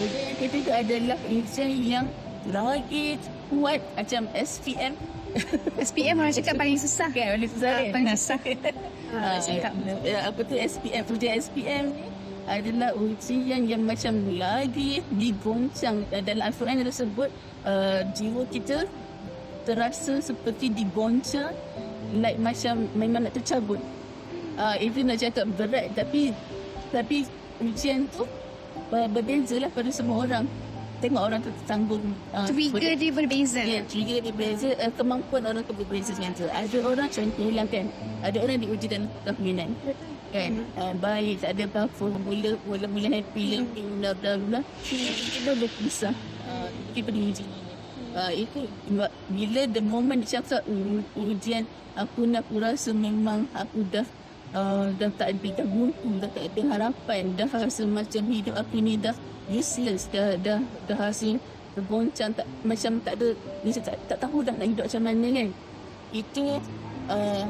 Ujian yang ketiga adalah ujian yang lagi kuat macam SPM. SPM orang cakap paling susah. Kan, boleh susah Ah, kan? paling susah. Ha, cakap. apa tu SPM ujian SPM ni adalah ujian yang macam lagi digoncang dalam Al-Quran ada sebut uh, jiwa kita terasa seperti digoncang like macam memang nak tercabut uh, even nak cakap berat tapi tapi ujian tu uh, berbeza lah pada semua orang tengok orang tu tanggung uh, Trigger dia berbeza. Ya, trigger dia berbeza, uh, kemampuan orang tu berbeza dengan tu. Ada orang contoh lah kan, ada orang diuji dalam kehamilan. Kan, uh, baik, tak ada apa-apa, mula, mula, mula happy, laughing, bla bla bla. Kita boleh pisah. Uh, kita diuji. Uh, itu bila- the moment dia cakap "Uh, ujian aku nak aku rasa memang aku dah uh, dah tak ada dah buntu dah tak ada harapan. Dah rasa macam hidup aku ni dah useless. Dah dah dah rasa tergoncang. Tak macam tak ada dia tak, tak tahu dah nak hidup macam mana kan. Itu uh,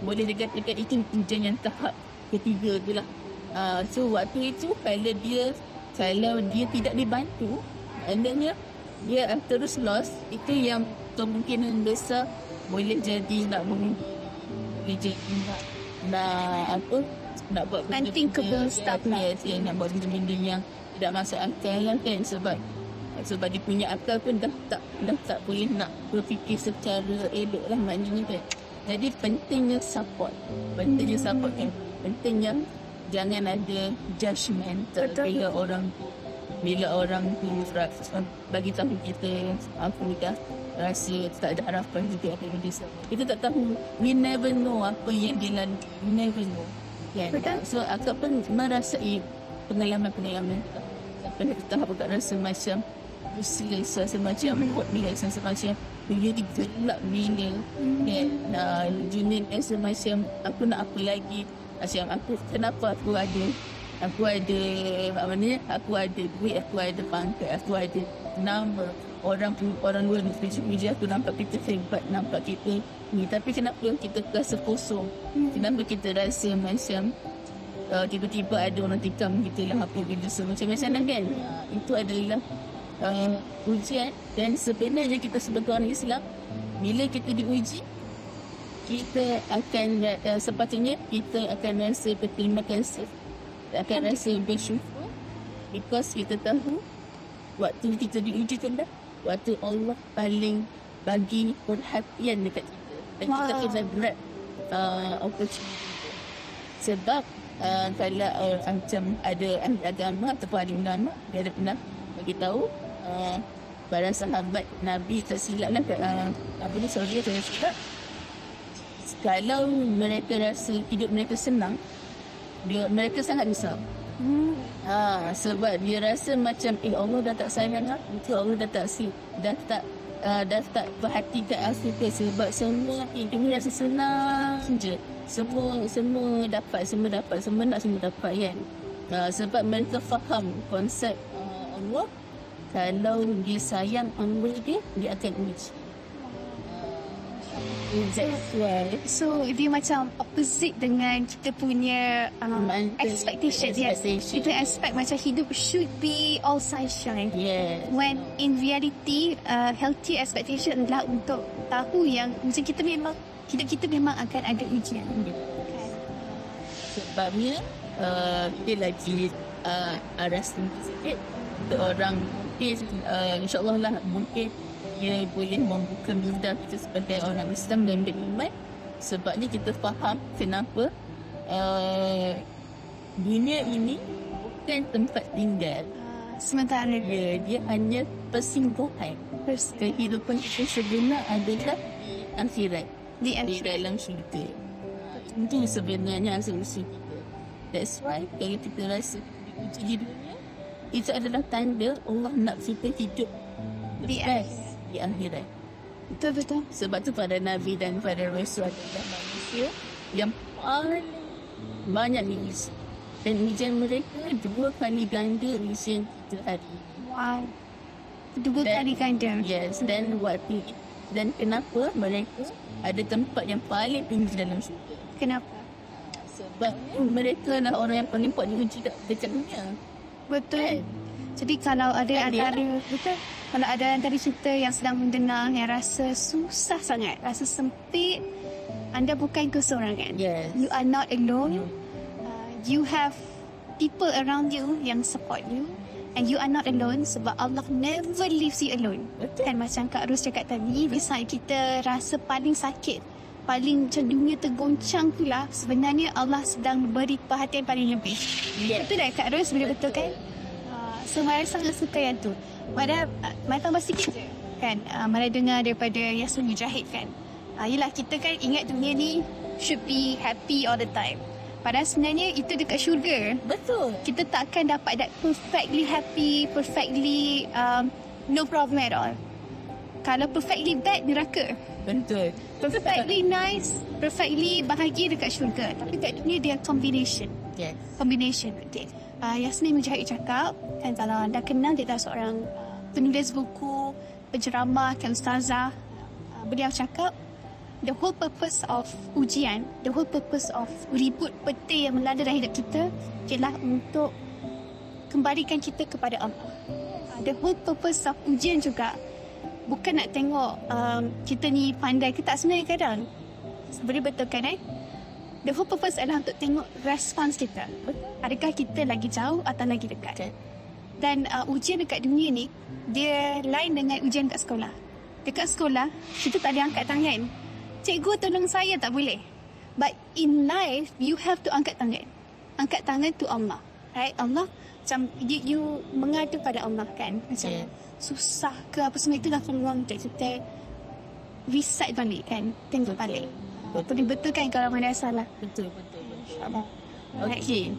boleh dikatakan itu ujian yang tahap ketiga tu lah. Uh, so waktu itu kalau dia kalau dia tidak dibantu maknanya dia akan terus lost. Itu yang kemungkinan besar boleh jadi nak bunuh boleh jadi nak, nak apa nak buat Unthinkable stuff lah. yes, yeah, nak buat benda-benda yang tidak masuk akal lah kan sebab sebab dia punya akal pun dah tak dah tak boleh nak berfikir secara elok lah maknanya kan jadi pentingnya support pentingnya support kan pentingnya jangan ada judgmental Betul. bila orang bila orang tu bagi tahu kita aku dah rasa tak ada harapan juga apa sama. Kita tak tahu. We never know apa yang dia lalu. We never know. Kan? Betul. So akak pun merasai pengalaman-pengalaman. Sampai ke tahap akak rasa macam useless, rasa macam hopeless, rasa macam dunia ni gelap bila. Kan? Nah, dunia ni rasa macam aku nak apa lagi. Macam aku, kenapa aku ada Aku ada apa ni? Aku ada duit, aku ada pangkat, aku ada nama. Orang pun orang luar negeri uji aku nampak kita hebat, nampak kita ni. Tapi kenapa kita rasa kosong? Kenapa kita rasa macam uh, tiba-tiba ada orang tikam kita lah apa benda semua macam macam mana kan? Uh, itu adalah uh, ujian dan sebenarnya kita sebagai orang Islam bila kita diuji kita akan uh, sepatutnya kita akan rasa berterima kasih akan rasa bersyukur because kita tahu waktu kita diuji tu dah waktu Allah paling bagi perhatian dekat kita dan wow. kita kena grab uh, opportunity sebab uh, kalau uh, macam ada ahli agama ataupun ahli ulama dia ada pernah bagi tahu uh, para sahabat Nabi tersilap lah uh, apa ni sorry saya cakap kalau mereka rasa hidup mereka senang dia mereka sangat risau Hmm. Ha, sebab dia rasa macam eh Allah dah tak sayang aku, Allah dah tak si, dah tak uh, dah tak perhatikan aku ke sebab semua hidup ni rasa senang je. Semua semua dapat, semua dapat, semua nak semua dapat kan. Uh, sebab mereka faham konsep uh, Allah kalau dia sayang Allah dia, dia akan uji. Why So dia macam opposite dengan kita punya um, expectation. Yes. Kita expect macam hidup should be all sunshine. Yes. When in reality, uh, healthy expectation adalah untuk tahu yang macam kita memang hidup kita memang akan ada ujian. Sebabnya uh, dia lagi uh, tinggi sikit orang mungkin uh, insyaAllah lah mungkin dia boleh membuka minda kita sebagai orang Islam dan beriman. Sebabnya kita faham kenapa uh, dunia ini bukan tempat tinggal. Uh, sementara dia, dia hanya persinggahan kehidupan kita sebenar adalah akhirat. Di di dalam syurga. Itu sebenarnya solusi kita. That's why kalau kita rasa diuji di dunia, itu adalah tanda Allah nak kita hidup Di best di akhirat. betul betul. Sebab tu pada Nabi dan pada Rasul adalah manusia yang paling banyak ujian. Dan ujian mereka dua kali ganda ujian kita hari. Wow. Dua Dan- kali ganda. Yes, dan waktu dan kenapa mereka ada tempat yang paling tinggi dalam syurga. Kenapa? Sebab mereka lah orang yang paling kuat diuji kat- dekat dunia. Betul. Jadi kalau ada dia? antara betul. Kalau ada antara kita yang sedang mendengar yang rasa susah sangat, rasa sempit, anda bukan kesorangan. Yes. You are not alone. Uh, you have people around you yang support you. And you are not alone sebab Allah never leaves you alone. Betul. Kan macam Kak Ros cakap tadi, di saat kita rasa paling sakit, paling macam dunia tergoncang pula, sebenarnya Allah sedang beri perhatian paling lebih. Yes. Betul tak Kak Ros boleh betul kan? So Mara sangat suka yang tu. Pada uh, Mara tambah sikit je. Kan, uh, Mara dengar daripada Yasin Mujahid kan. Uh, yelah kita kan ingat dunia ni should be happy all the time. Padahal sebenarnya itu dekat syurga. Betul. Kita tak akan dapat that perfectly happy, perfectly um, no problem at all. Kalau perfectly bad, neraka. Betul. Perfectly nice, perfectly bahagia dekat syurga. Tapi kat dunia dia combination Yes. combination okay. Uh, Yasmin Mujahid cakap kan kalau anda kenal dia seorang uh, penulis buku, penceramah, kan ustazah. Uh, beliau cakap the whole purpose of ujian, the whole purpose of ribut peti yang melanda dalam hidup kita ialah untuk kembalikan kita kepada Allah. Uh, the whole purpose of ujian juga bukan nak tengok um, kita ni pandai ke tak sebenarnya kadang. Boleh betul kan eh? The whole purpose adalah untuk tengok respons kita. Adakah kita lagi jauh atau lagi dekat? Okay. Dan uh, ujian dekat dunia ni, dia lain dengan ujian kat sekolah. Dekat sekolah, kita tak boleh angkat tangan. Cikgu tolong saya tak boleh. But in life, you have to angkat tangan. Angkat tangan to Allah. Right? Allah, macam you, you mengadu pada Allah kan? Macam Yeah. susah ke apa semua itulah peluang untuk kita reset balik kan? Tengok balik. Betul, betul kan kalau mana salah? Betul, betul, betul. Alright. Okay.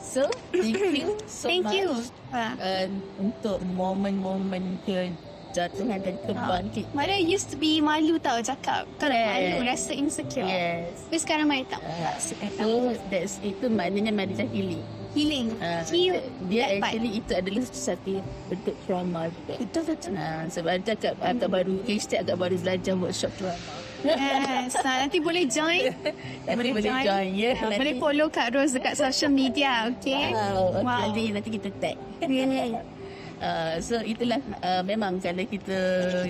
So, thank you so Thank much. you. Ha. Uh, untuk momen-momen kejatuhan dan kebangkit. Mara used to be malu tau cakap. Kalau Yeah. malu rasa insecure. Yes. Tapi sekarang Mara tak. Uh, itu, that's, itu maknanya Mari Jahili. Healing. Ah, Heal dia that part. actually itu adalah satu bentuk trauma juga. Betul betul. Nah, sebab dia agak, agak baru, kita agak baru belajar workshop trauma. Yes. Nah, nanti boleh join. Nanti boleh join, ya. Ah, Boleh follow Kak Ros dekat social media. Okay. Wow, okay. Wow. Nanti, nanti kita tag. Yeah. Uh, so itulah uh, memang kalau kita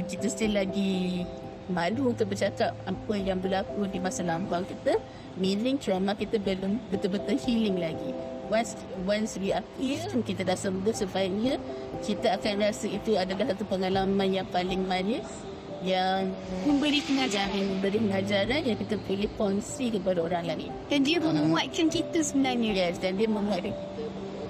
kita still lagi malu untuk bercakap apa yang berlaku di masa lampau kita meaning trauma kita belum betul-betul healing lagi once once we are healed kita dah sembuh sebaiknya kita akan rasa itu adalah satu pengalaman yang paling manis yang Memberi pengajaran. memberi pengajaran yang kita boleh kongsi kepada orang lain Dan dia Hmm. menguatkan kita sebenarnya. yes dan dia memuat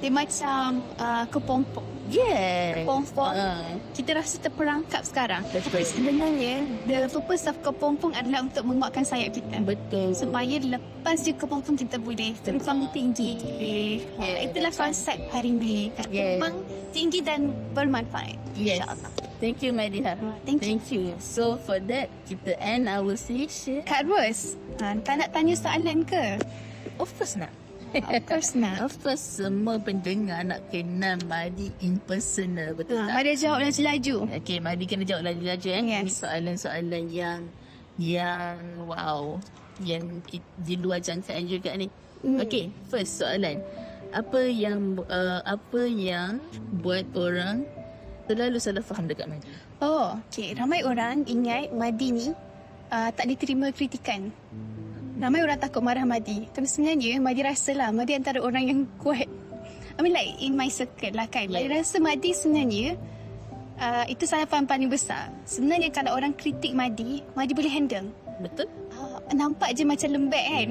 Dia macam uh, kepompong. yes Kepompong. Ah, Kita rasa terperangkap sekarang. Tapi sebenarnya, the purpose of kepompong adalah untuk menguatkan sayap kita. betul Supaya lepas je kepompong kita boleh terbang tinggi. Yeah, Itulah konsep hari ini. Yeah. Terbang tinggi dan bermanfaat. Yes. InsyaAllah. Thank you, Madiha. Thank you. Thank you. So for that, kita end our session. Kak Ros, ha, tak nak tanya soalan ke? Of course nak. Of course nak. Of course, semua pendengar nak kenal Madi in personal. Betul Ha, tak? Mari jawab laju-laju. Okay, Madi kena jawab lagi-lagi eh. Yes. Ini Soalan-soalan yang yang wow. Yang di luar jangkaan juga ni. Hmm. Okay, first soalan. Apa yang uh, apa yang buat orang terlalu salah faham dekat Madi? Oh, okay. Ramai orang ingat Madi ni uh, tak diterima kritikan. Ramai orang takut marah Madi. Tapi sebenarnya Madi rasa lah Madi antara orang yang kuat. I mean like in my circle lah kan. Madi Yeah. rasa Madi sebenarnya uh, itu salah faham paling besar. Sebenarnya kalau orang kritik Madi, Madi boleh handle. Betul? Nampak je macam lembek kan.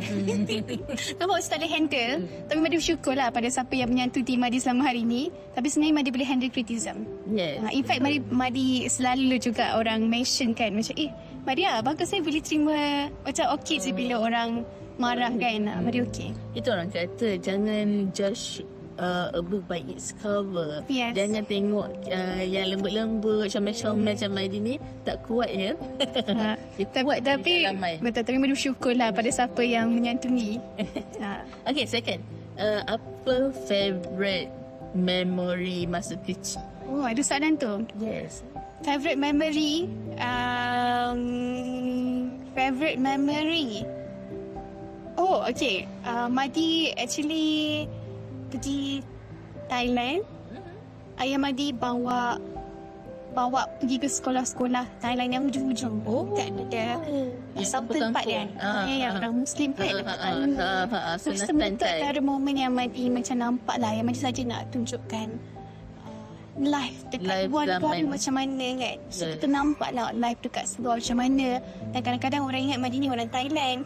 nampak macam tak boleh handle. Tapi Madi bersyukur lah pada siapa yang menyantuti Madi selama hari ni. Tapi sebenarnya Madi boleh handle criticism. Yes. Uh, in fact, Madi, Madi selalu juga orang mention kan. Macam, eh, Maria, bagus saya boleh terima macam okey je bila orang marah kan. Uh, Madi okey. Itu orang kata jangan judge uh, a book by its cover. Yes. Jangan tengok uh, yang lembut-lembut comel-comel macam Maidi ni tak kuat ya. Dia tapi, kuat tapi betul, tapi Madi bersyukur lah pada siapa yang menyantuni. uh, Okay, second. Uh, apa favorite memory masa kecil? oh, ada soalan tu. Yes. Favorite memory? Um, favorite memory? Oh, okay. Uh, Madi actually pergi Thailand. Ayah Madi bawa bawa pergi ke sekolah-sekolah Thailand yang hujung-hujung. Oh. Kan ada satu kampung-kampung. tempat kan. Ah, Ah, yang ah. orang Muslim kan. So, Sunatan sebenarnya Thai. ada momen yang Madi macam nampak lah. Yang Madi saja nak tunjukkan uh, live dekat Live luar negara macam mana kan. So, Yeah. kita nampak lah live dekat luar macam mana. Dan kadang-kadang orang ingat Madi ni orang Thailand.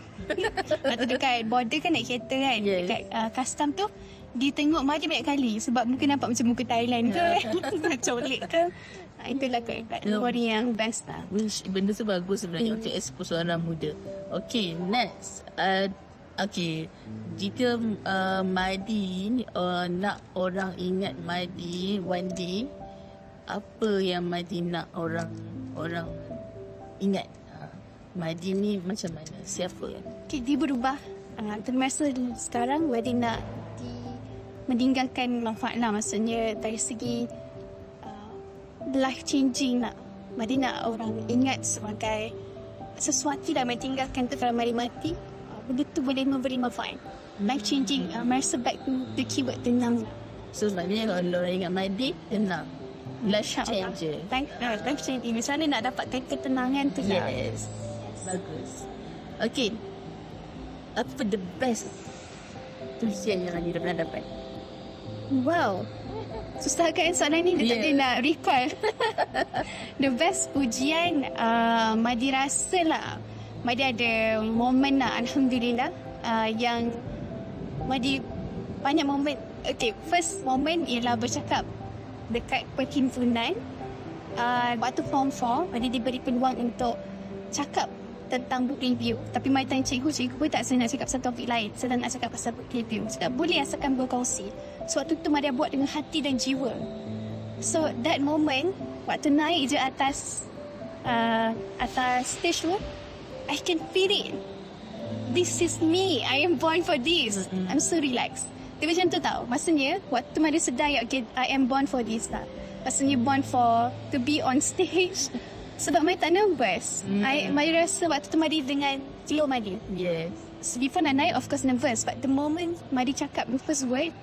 Tu dekat border kan naik kereta kan. Yes. Dekat uh, custom tu. Dia tengok Madi banyak kali. Sebab mungkin nampak macam muka Thailand ke. Colik ke. Uh, itulah kat, kat Yeah. yang best lah. Benda tu bagus sebenarnya Hmm. untuk expose orang muda. Okay, next. Uh, okay, jika uh, Madi uh, nak orang ingat Madi one day, apa yang Madi nak orang orang ingat? Uh, Madi ni macam mana? Siapa? Okay, dia berubah. Uh, termasa sekarang Madi nak meninggalkan manfaat lah. Maksudnya dari segi uh, life changing nak. Madi nak orang ingat sebagai sesuatu dah Madi tinggalkan tu kalau Madi mati. Uh, benda tu boleh memberi manfaat. Life changing. Uh, merasa back to the keyword tenang. So maknanya kalau orang ingat Madi, tenang. Life changer. Life, uh, life changing. Macam mana nak dapatkan ketenangan tu lah. Yes. Bagus. Okay. Apa the best tujuan yang Adi pernah dapat? Wow. Susah kan soalan ni Dia tak Yeah. boleh nak recall The best pujian uh, Madi rasa lah Madi ada momen lah Alhamdulillah uh, Yang Madi Banyak momen Okay first moment Ialah bercakap Dekat perhimpunan uh, Waktu form 4 Madi diberi peluang untuk Cakap tentang book review Tapi Madi tanya cikgu Cikgu pun tak saya nak cakap pasal topik lain. Saya nak cakap pasal book review Cakap boleh asalkan berkongsi. So waktu tu Madi buat dengan hati dan jiwa. So that moment Waktu naik je atas uh, Atas stage tu I can feel it. This is me. I am born for this. Mm-mm. I'm so relaxed. Dia macam tu tau. Maksudnya, waktu Madi sedar, okay, I am born for this lah. Maksudnya born for to be on stage. Sebab Madi tak nervous. Hmm. I, Madi rasa waktu tu Madi dengan flow Madi. Yes. So before nak naik, of course nervous. But the moment Madi cakap the first word,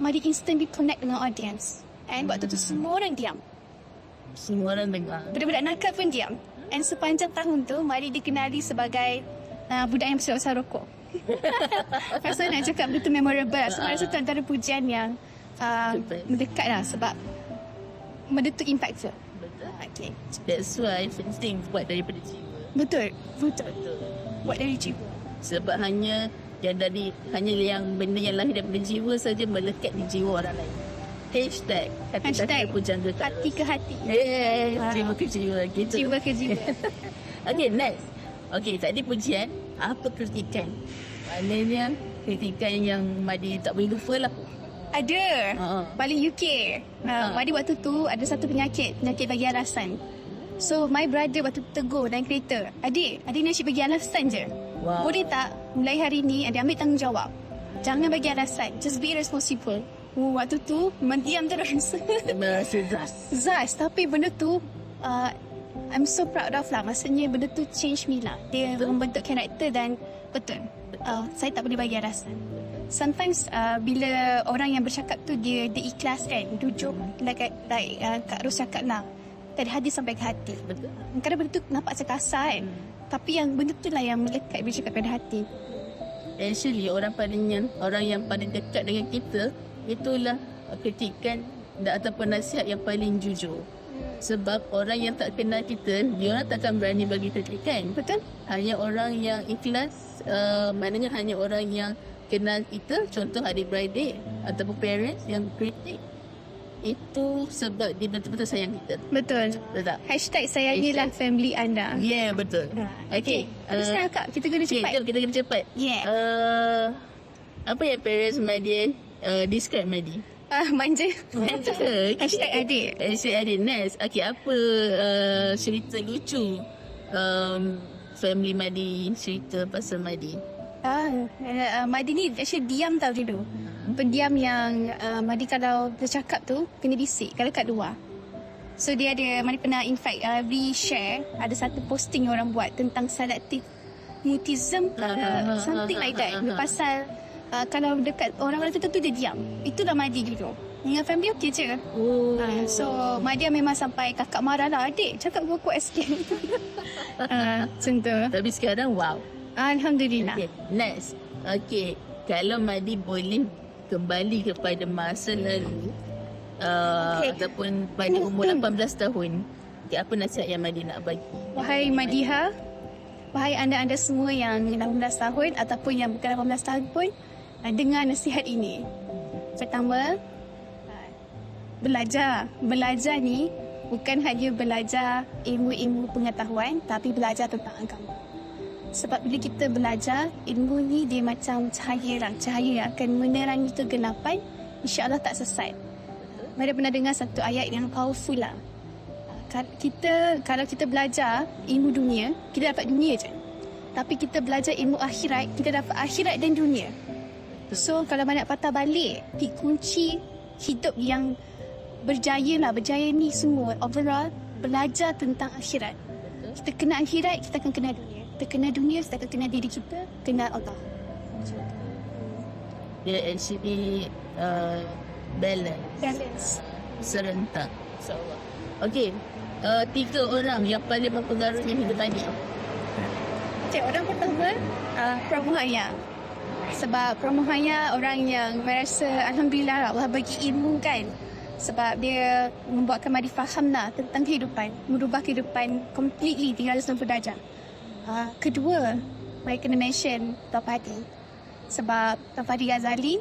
Madi instantly connect dengan audience. And waktu tu semua orang diam. Semua orang dengar. Budak-budak nakal pun diam. And sepanjang tahun tu, Madi dikenali sebagai uh, budak yang besar-besar rokok. Rasa nak cakap betul memorable. So, rasa tu antara pujian yang uh, mendekat lah sebab benda tu impactful. Okay. That's why penting buat daripada jiwa. Betul. Betul. Betul. Buat dari jiwa. Sebab hanya yang dari hanya yang benda yang lahir daripada jiwa saja melekat di jiwa orang lain. Hashtag hati Hashtag hati pujangga Hati ke hati. Eh, Ah. jiwa ke jiwa gitu. Jiwa ke jiwa. Okay, next. Okay, tadi pujian. Apa kritikan? Maknanya kritikan yang Madi tak boleh lupa lah. Ada. Ha. Balik UK. Uh. Madi waktu tu ada satu penyakit. Penyakit bagi alasan. So, my brother waktu tu tegur dalam kereta. Adik, adik ni asyik bagi alasan je. Wow. Boleh tak mulai hari ni adik ambil tanggungjawab. Jangan bagi alasan. Just be responsible. Oh, waktu tu memang diam terus. Merasa zas. Zaz, tapi benda tu uh, I'm so proud of lah. Maksudnya benda tu change me lah. Dia membentuk karakter dan betul. Uh, saya tak boleh bagi alasan. Sometimes uh, bila orang yang bercakap tu dia dia ikhlas kan, jujur like, like uh, Kak Ros cakap lah. Dari hati sampai ke hati. Betul. Kadang benda tu nampak macam kasar kan. Tapi yang benda tu lah yang melekat bila cakap pada hati. Actually, orang paling orang yang paling dekat dengan kita itulah kritikan dan ataupun nasihat yang paling jujur. Sebab orang yang tak kenal kita, dia orang takkan berani bagi kritikan. Betul? Hanya orang yang ikhlas, uh, maknanya hanya orang yang kenal kita, contoh adik-beradik ataupun parents yang kritik. Itu sebab dia betul-betul sayang kita. Betul. Betul tak? Hashtag sayangilah family anda. Yeah, betul. Okay. Uh, Uh, Terus kak, kita kena okay, cepat. jom kita kena cepat. Yeah. Uh, apa yang parents Madi uh, describe Madi? Ah, manja. Manja. Okay. Hashtag adik. Hashtag adik. Next. Okay, apa uh, cerita lucu um, family Madi cerita pasal Madi? Ah, uh, Madi ni actually diam tau dulu. Pendiam yang uh, Madi kalau bercakap tu kena bisik kalau kat luar. So dia ada Madi pernah in fact uh, re-share ada satu posting yang orang buat tentang selective mutism uh, something like that. Pasal uh, kalau dekat orang orang tertentu dia diam. Itulah Madi dulu. Dengan family okey je. Oh. Uh, so Madia memang sampai kakak marah lah Adik cakap pokok sikit uh, Macam tu Tapi sekarang wow. Alhamdulillah Okay, next. Okay, kalau Madi boleh kembali kepada masa lalu uh, Okay. ataupun pada umur 18 tahun, okay, apa nasihat yang Madi nak bagi? Wahai Madiha Wahai anda-anda semua yang 18 tahun Ataupun yang bukan 18 tahun pun uh, Dengar nasihat ini Pertama uh, Belajar Belajar ni Bukan hanya belajar ilmu-ilmu pengetahuan Tapi belajar tentang agama Sebab bila kita belajar Ilmu ni dia macam cahaya lah Cahaya yang akan menerangi kegelapan InsyaAllah tak sesat Mereka pernah dengar satu ayat yang powerful lah kita kalau kita belajar ilmu dunia, kita dapat dunia je. Tapi kita belajar ilmu akhirat, kita dapat akhirat dan dunia. So kalau banyak patah balik, di kunci hidup yang berjaya lah, berjaya ni semua overall belajar tentang akhirat. Kita kenal akhirat, kita akan kenal dunia. Kita kenal dunia, kita akan kenal diri kita, kenal Allah. Dia actually uh, balance, Balance. serentak. InsyaAllah. Okay, uh, tiga orang yang paling mempengaruhi hidup Madi. Okay, orang pertama uh, Pramuhaya. Sebab Pramuhaya orang yang merasa Alhamdulillah Allah bagi ilmu kan. Sebab dia membuatkan Madi faham lah tentang kehidupan. Merubah kehidupan completely 360 darjah. Uh, kedua, Mari kena mention Tuan Fahdi. Sebab Tuan Fahdi Ghazali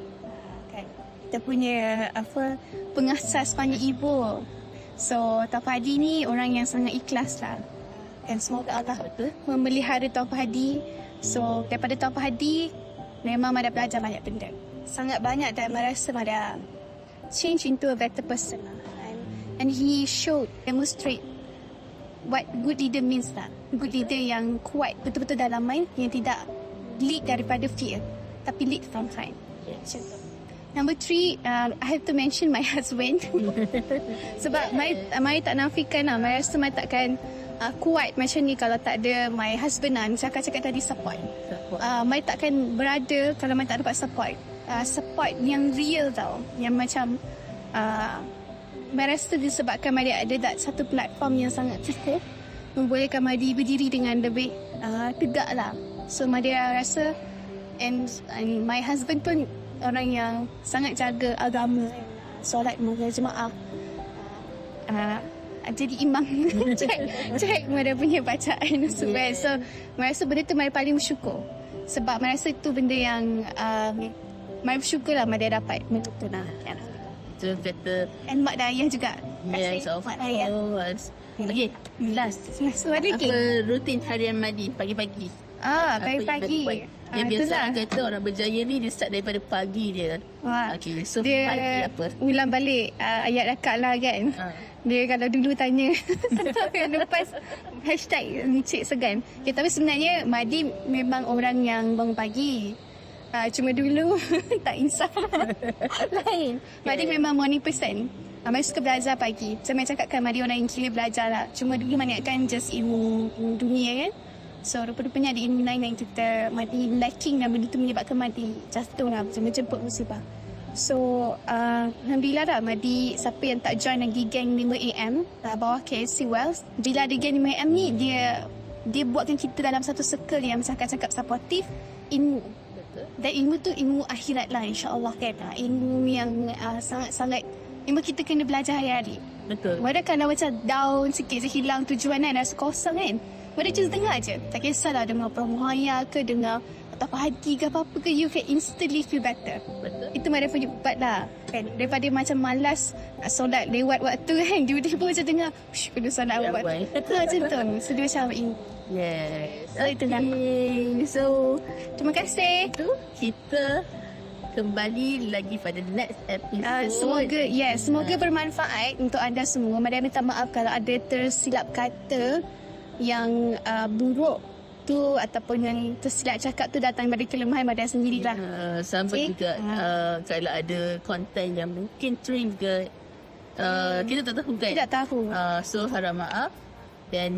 kan, kita punya apa pengasas panggil ibu. So Tuan Fahdi ni orang yang sangat ikhlas lah. Dan semoga Allah memelihara Tuan Fahdi. So, daripada Tuan Fahdi, memang Mada belajar banyak benda. Sangat banyak dan Mada rasa Mada change into a better person. lah. And, and he showed, demonstrate what good leader means lah. Good leader yang kuat betul-betul dalam mind, yang tidak lead daripada fear, tapi lead from. Macam tu. Number three, uh, I have to mention my husband. Sebab Mai, Mai tak nafikan lah. Mai rasa Mai takkan uh, kuat macam ni kalau tak ada my husband lah. Macam cakap tadi support. Uh, Mai takkan berada kalau Mai tak dapat support. Uh, support yang real tau. Yang macam uh, Mai rasa disebabkan Mai ada that satu platform yang sangat cukup membolehkan Madi berdiri dengan lebih uh, tegak lah. So Madi rasa and, and my husband pun orang yang sangat jaga agama solat mengajar jemaah uh, jadi imam cek cek mereka punya bacaan semua yeah. so merasa benda tu mereka paling bersyukur sebab merasa itu benda yang um, mereka bersyukur lah mereka dapat benda tu lah yeah. Itu kata and mak dan ayah juga Yes, of mak dan ayah course. Okay, last. so lagi Apa rutin harian Madi pagi-pagi? ah pagi-pagi buat? Yang Ah, biasa orang kata orang berjaya ni dia start daripada pagi dia. Wah. Okay, so dia pagi apa? ulang balik uh, ayat rakak lah kan. Ah. Dia kalau dulu tanya yang lepas hashtag Cik Segan. Okay, tapi sebenarnya Madi memang orang yang bangun pagi. Uh, cuma dulu tak insaf. Lain. Madi Okay. memang morning person. Uh, Madi suka belajar pagi. Saya macam cakap kan Madi orang yang kira belajar lah. Cuma dulu Madi kan just ilmu, dunia kan. So rupa-rupanya ada ilmu lain yang kita Madi lacking dan benda tu menyebabkan Madi jatuh lah macam menjemput musibah. So uh, Alhamdulillah dah Madi siapa yang tak join lagi gang 5am uh, bawah KSC Wells bila ada gang 5am ni dia dia buatkan kita dalam satu circle yang cakap-cakap supportive ilmu dan ilmu tu ilmu akhirat lah insyaAllah kan uh, ilmu yang uh, sangat-sangat ilmu kita kena belajar hari-hari Betul. Wadah kalau macam down sikit hilang tujuan kan rasa kosong kan. Wadah just dengar je. Tak kisahlah dengar permuhaya ke dengar apa hati ke apa-apa ke you can instantly feel better. Betul. Itu mana punya ubat lah kan. Daripada macam malas nak solat lewat waktu kan. Tiba-tiba macam dengar Shh, kena solat Ya, buat. baik. Itu macam tu. So dia macam ini. Yes. So itu lah. Okay. So, Terima kasih. tu kita kembali lagi pada next episode. Uh, semoga yes, semoga bermanfaat untuk anda semua. Madam minta maaf kalau ada tersilap kata yang uh, buruk tu ataupun yang tersilap cakap tu datang dari kelemahan madam sendirilah. Uh, sama Okay. juga Ah. uh, kalau ada konten yang mungkin ke uh, kita tak tahu kan. Tidak tahu. Uh, so harap maaf dan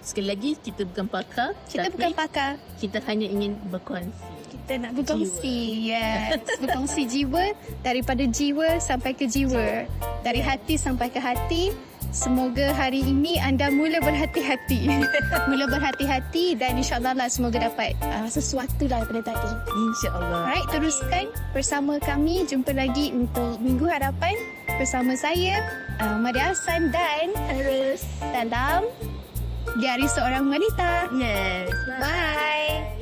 sekali lagi kita bukan pakar Kita bukan pakar. kita hanya ingin berkongsi. Kita nak berkongsi. Yes. berkongsi jiwa daripada jiwa sampai ke jiwa. Dari hati sampai ke hati. Semoga hari ini anda mula berhati-hati. mula berhati-hati dan insyaAllah lah semoga dapat uh, sesuatu lah daripada tadi. InsyaAllah. Alright, teruskan bersama kami. Jumpa lagi untuk Minggu Harapan bersama saya, uh, Madia Hassan dan Harus. dalam Diari Seorang Wanita. Yes. Bye.